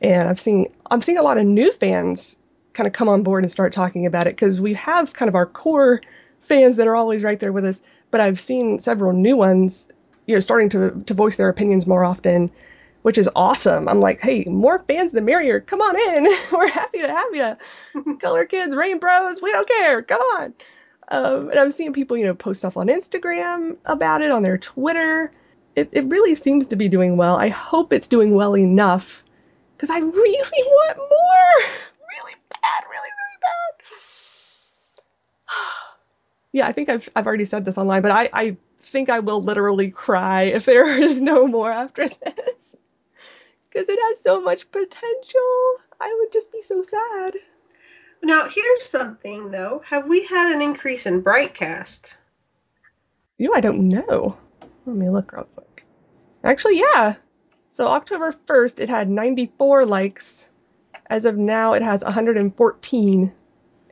[SPEAKER 2] And I've seen I'm seeing a lot of new fans kind of come on board and start talking about it because we have kind of our core fans that are always right there with us. But I've seen several new ones, you know, starting to to voice their opinions more often which is awesome. I'm like, hey, more fans the merrier. Come on in. We're happy to have you. Color kids, rain bros, we don't care. Come on. Um, and I'm seeing people, you know, post stuff on Instagram about it, on their Twitter. It, it really seems to be doing well. I hope it's doing well enough because I really want more. Really bad, really, really bad. yeah, I think I've I've already said this online, but I I think I will literally cry if there is no more after this. Because it has so much potential. I would just be so sad.
[SPEAKER 3] Now, here's something though. Have we had an increase in Brightcast?
[SPEAKER 2] You know, I don't know. Let me look real quick. Actually, yeah. So October 1st, it had 94 likes. As of now, it has 114.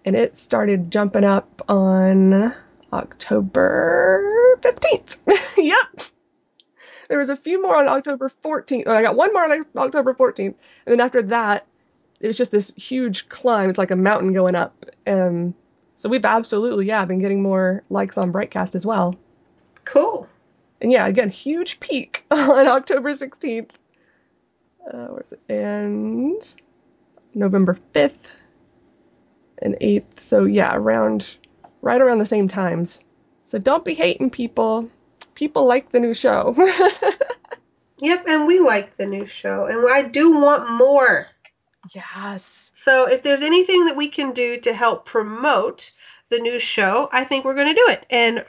[SPEAKER 2] And it started jumping up on October 15th. yep. There was a few more on October 14th. Oh, I got one more on October 14th. And then after that, it was just this huge climb. It's like a mountain going up. Um, so we've absolutely, yeah, been getting more likes on Brightcast as well.
[SPEAKER 3] Cool.
[SPEAKER 2] And yeah, again, huge peak on October 16th. Uh, where's it? And November 5th and 8th. So yeah, around, right around the same times. So don't be hating people. People like the new show.
[SPEAKER 3] Yep, and we like the new show, and I do want more.
[SPEAKER 2] yes.
[SPEAKER 3] So if there's anything that we can do to help promote the new show, I think we're going to do it. And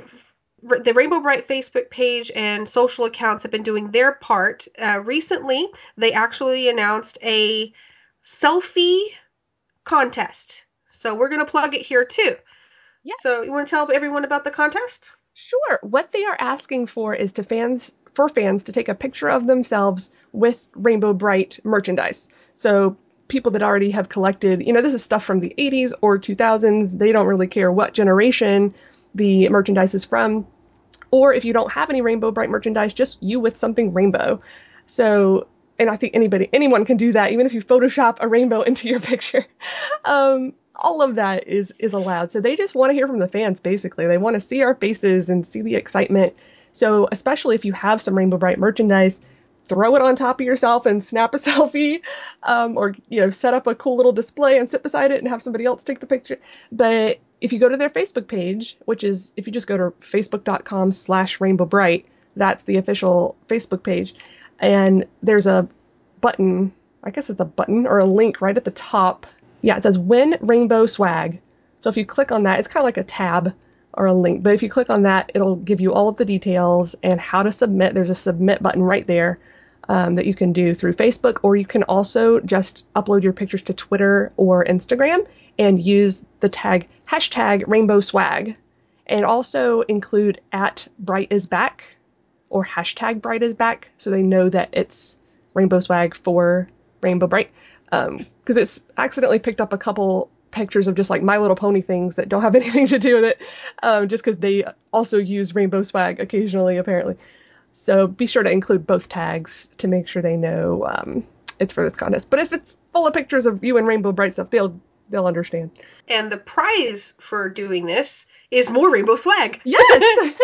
[SPEAKER 3] the Rainbow Brite Facebook page and social accounts have been doing their part. Uh, recently, they actually announced a selfie contest. So we're going to plug it here too.
[SPEAKER 2] Yes.
[SPEAKER 3] So you want to tell everyone about the contest?
[SPEAKER 2] Sure. What they are asking for is to fans for fans to take a picture of themselves with Rainbow Brite merchandise. So people that already have collected, you know, this is stuff from the 80s or 2000s. They don't really care what generation the merchandise is from. Or if you don't have any Rainbow Brite merchandise, just you with something rainbow. So, and I think anybody, anyone can do that, even if you Photoshop a rainbow into your picture. Um, all of that is is allowed. So they just want to hear from the fans basically. They want to see our faces and see the excitement. So especially if you have some Rainbow Brite merchandise, throw it on top of yourself and snap a selfie, um, or you know set up a cool little display and sit beside it and have somebody else take the picture. But if you go to their Facebook page, which is if you just go to facebook.com/slash Rainbow Brite, that's the official Facebook page, and there's a button. I guess it's a button or a link right at the top yeah, it says Win Rainbow Swag. So if you click on that, it's kind of like a tab or a link, but if you click on that, it'll give you all of the details and how to submit. There's a submit button right there um, that you can do through Facebook, or you can also just upload your pictures to Twitter or Instagram and use the tag hashtag Rainbow Swag, and also include at Bright is Back or hashtag Bright is Back so they know that it's Rainbow Swag for Rainbow Brite because it's accidentally picked up a couple pictures of just like My Little Pony things that don't have anything to do with it, um, just because they also use rainbow swag occasionally, apparently. So be sure to include both tags to make sure they know um, it's for this contest. But if it's full of pictures of you and Rainbow Brite stuff, they'll they'll understand.
[SPEAKER 3] And the prize for doing this is more rainbow swag.
[SPEAKER 2] Yes.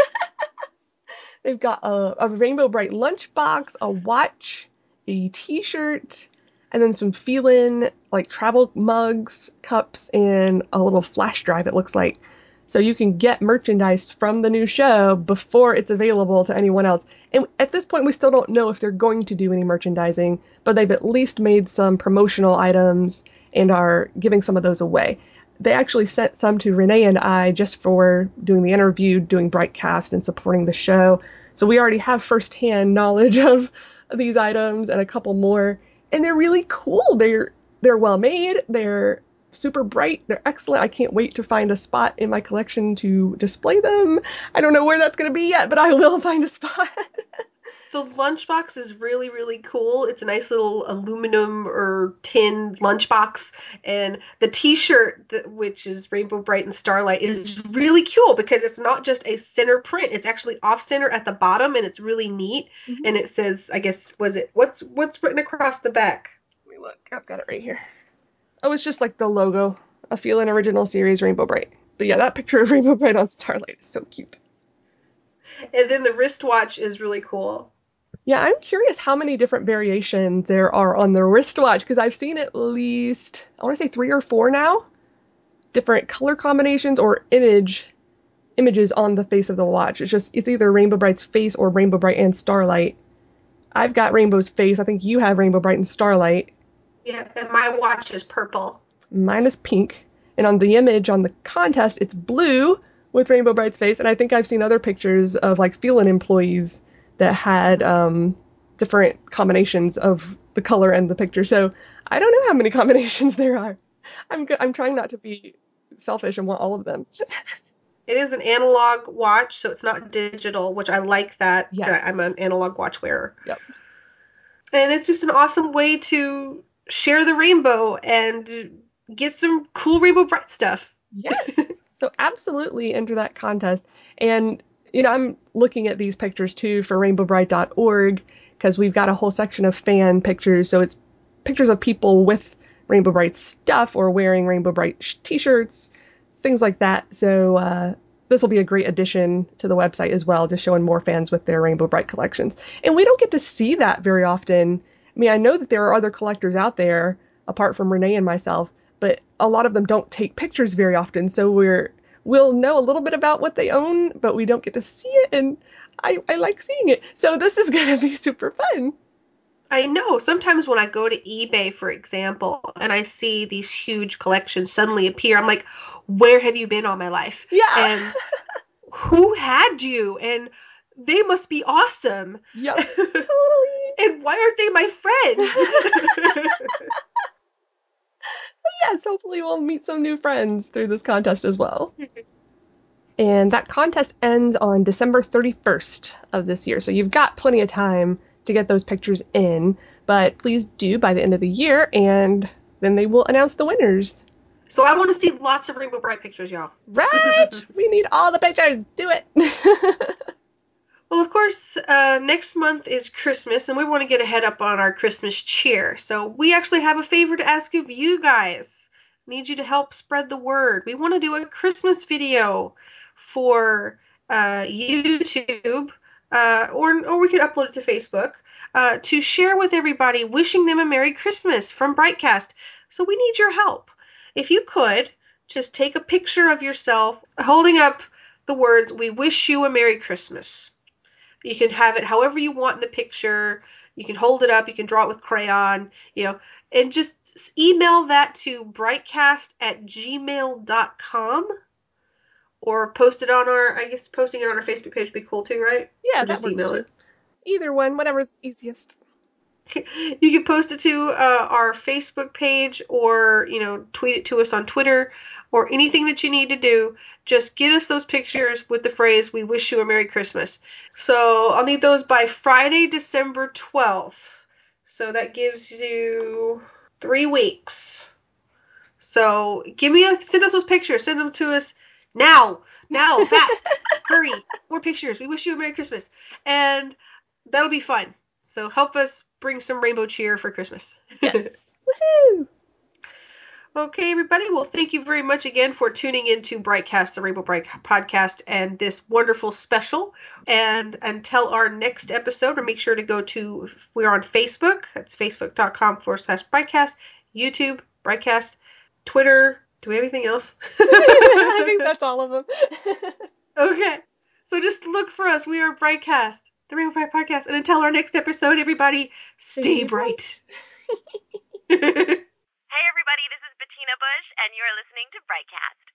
[SPEAKER 2] They've got a, a Rainbow Brite lunchbox, a watch, a T-shirt, and then some Feeln like travel mugs, cups, and a little flash drive. It looks like. So you can get merchandise from the new show before it's available to anyone else. And at this point, we still don't know if they're going to do any merchandising, but they've at least made some promotional items and are giving some of those away. They actually sent some to Renee and I just for doing the interview, doing Brightcast, and supporting the show. So we already have firsthand knowledge of these items and a couple more, and they're really cool. They're they're well made. They're super bright. They're excellent. I can't wait to find a spot in my collection to display them. I don't know where that's going to be yet, but I will find a spot.
[SPEAKER 3] The lunchbox is really, really cool. It's a nice little aluminum or tin lunchbox. And the t shirt, which is Rainbow Brite and Starlight, is really cool because it's not just a center print. It's actually off center at the bottom and it's really neat.
[SPEAKER 2] Mhm.
[SPEAKER 3] And it says, I guess, was it, what's what's written across the back?
[SPEAKER 2] Let me look. I've got it right here. Oh, it's just like the logo, a Feeln Original Series Rainbow Brite. But yeah, that picture of Rainbow Brite on Starlight is so cute.
[SPEAKER 3] And then the wristwatch is really cool.
[SPEAKER 2] Yeah, I'm curious how many different variations there are on the wristwatch because I've seen at least, I want to say three or four now, different color combinations or image images on the face of the watch. It's just, it's either Rainbow Brite's face or Rainbow Brite and Starlight. I've got Rainbow's face. I think you have Rainbow Brite and Starlight.
[SPEAKER 3] Yeah, and my watch is purple.
[SPEAKER 2] Mine is pink. And on the image on the contest, it's blue with Rainbow Brite's face. And I think I've seen other pictures of like Feeln employees that had um, different combinations of the color and the picture. So I don't know how many combinations there are. I'm go- I'm trying not to be selfish and want all of them.
[SPEAKER 3] It is an analog watch, so it's not digital, which I like that.
[SPEAKER 2] Yes.
[SPEAKER 3] I'm an analog watch wearer.
[SPEAKER 2] Yep.
[SPEAKER 3] And it's just an awesome way to share the rainbow and get some cool Rainbow Brite stuff.
[SPEAKER 2] Yes. so absolutely enter that contest. And you know, I'm looking at these pictures too for rainbowbrite.org because we've got a whole section of fan pictures. So it's pictures of people with Rainbow Brite stuff or wearing Rainbow Brite sh- t-shirts, things like that. So uh, this will be a great addition to the website as well, just showing more fans with their Rainbow Brite collections. And we don't get to see that very often. I mean, I know that there are other collectors out there apart from Renee and myself, but a lot of them don't take pictures very often. So we're we'll know a little bit about what they own, but we don't get to see it, and I, I like seeing it. So this is gonna be super fun.
[SPEAKER 3] I know. Sometimes when I go to eBay, for example, and I see these huge collections suddenly appear, I'm like, where have you been all my life?
[SPEAKER 2] Yeah.
[SPEAKER 3] And who had you? And they must be awesome.
[SPEAKER 2] Yep. totally.
[SPEAKER 3] And why aren't they my friends?
[SPEAKER 2] Yes, hopefully we'll meet some new friends through this contest as well. and that contest ends on December 31st of this year, so you've got plenty of time to get those pictures in, but please do by the end of the year, and then they will announce the winners.
[SPEAKER 3] so I want to see lots of Rainbow Brite pictures, y'all.
[SPEAKER 2] Right? we need all the pictures. Do it.
[SPEAKER 3] Well, of course, uh, next month is Christmas, and we want to get a head up on our Christmas cheer. So we actually have a favor to ask of you guys. Need you to help spread the word. We want to do a Christmas video for uh, YouTube, uh, or or we could upload it to Facebook uh, to share with everybody, wishing them a Merry Christmas from Brightcast. So we need your help. If you could, just take a picture of yourself holding up the words, "We wish you a Merry Christmas." You can have it however you want in the picture. You can hold it up. You can draw it with crayon, you know, and just email that to brightcast at gmail.com or post it on our, I guess posting it on our Facebook page would be cool too, right?
[SPEAKER 2] yeah,
[SPEAKER 3] Or just email
[SPEAKER 2] too.
[SPEAKER 3] it.
[SPEAKER 2] Either one, whatever's easiest.
[SPEAKER 3] you can post it to uh, our Facebook page or, you know, tweet it to us on Twitter or anything that you need to do. Just get us those pictures with the phrase, We wish you a Merry Christmas. So I'll need those by Friday, December 12th. So that gives you three weeks. So give me a, send us those pictures. Send them to us now. Now, fast. Hurry. More pictures. We wish you a Merry Christmas. And that'll be fun. So help us bring some rainbow cheer for Christmas.
[SPEAKER 2] Yes. Woohoo!
[SPEAKER 3] Okay, everybody. Well, thank you very much again for tuning in to Brightcast, the Rainbow Brite podcast, and this wonderful special. And until our next episode, or make sure to go to, we're on Facebook. That's facebook.com forward slash Brightcast, YouTube, Brightcast, Twitter. Do we have anything else?
[SPEAKER 2] I think that's all of them.
[SPEAKER 3] okay. So just look for us. We are Brightcast, the Rainbow Brite podcast. And until our next episode, everybody, stay
[SPEAKER 2] Stay
[SPEAKER 3] bright.
[SPEAKER 1] Hey everybody, this is Bettina Bush, and you're listening to Brightcast.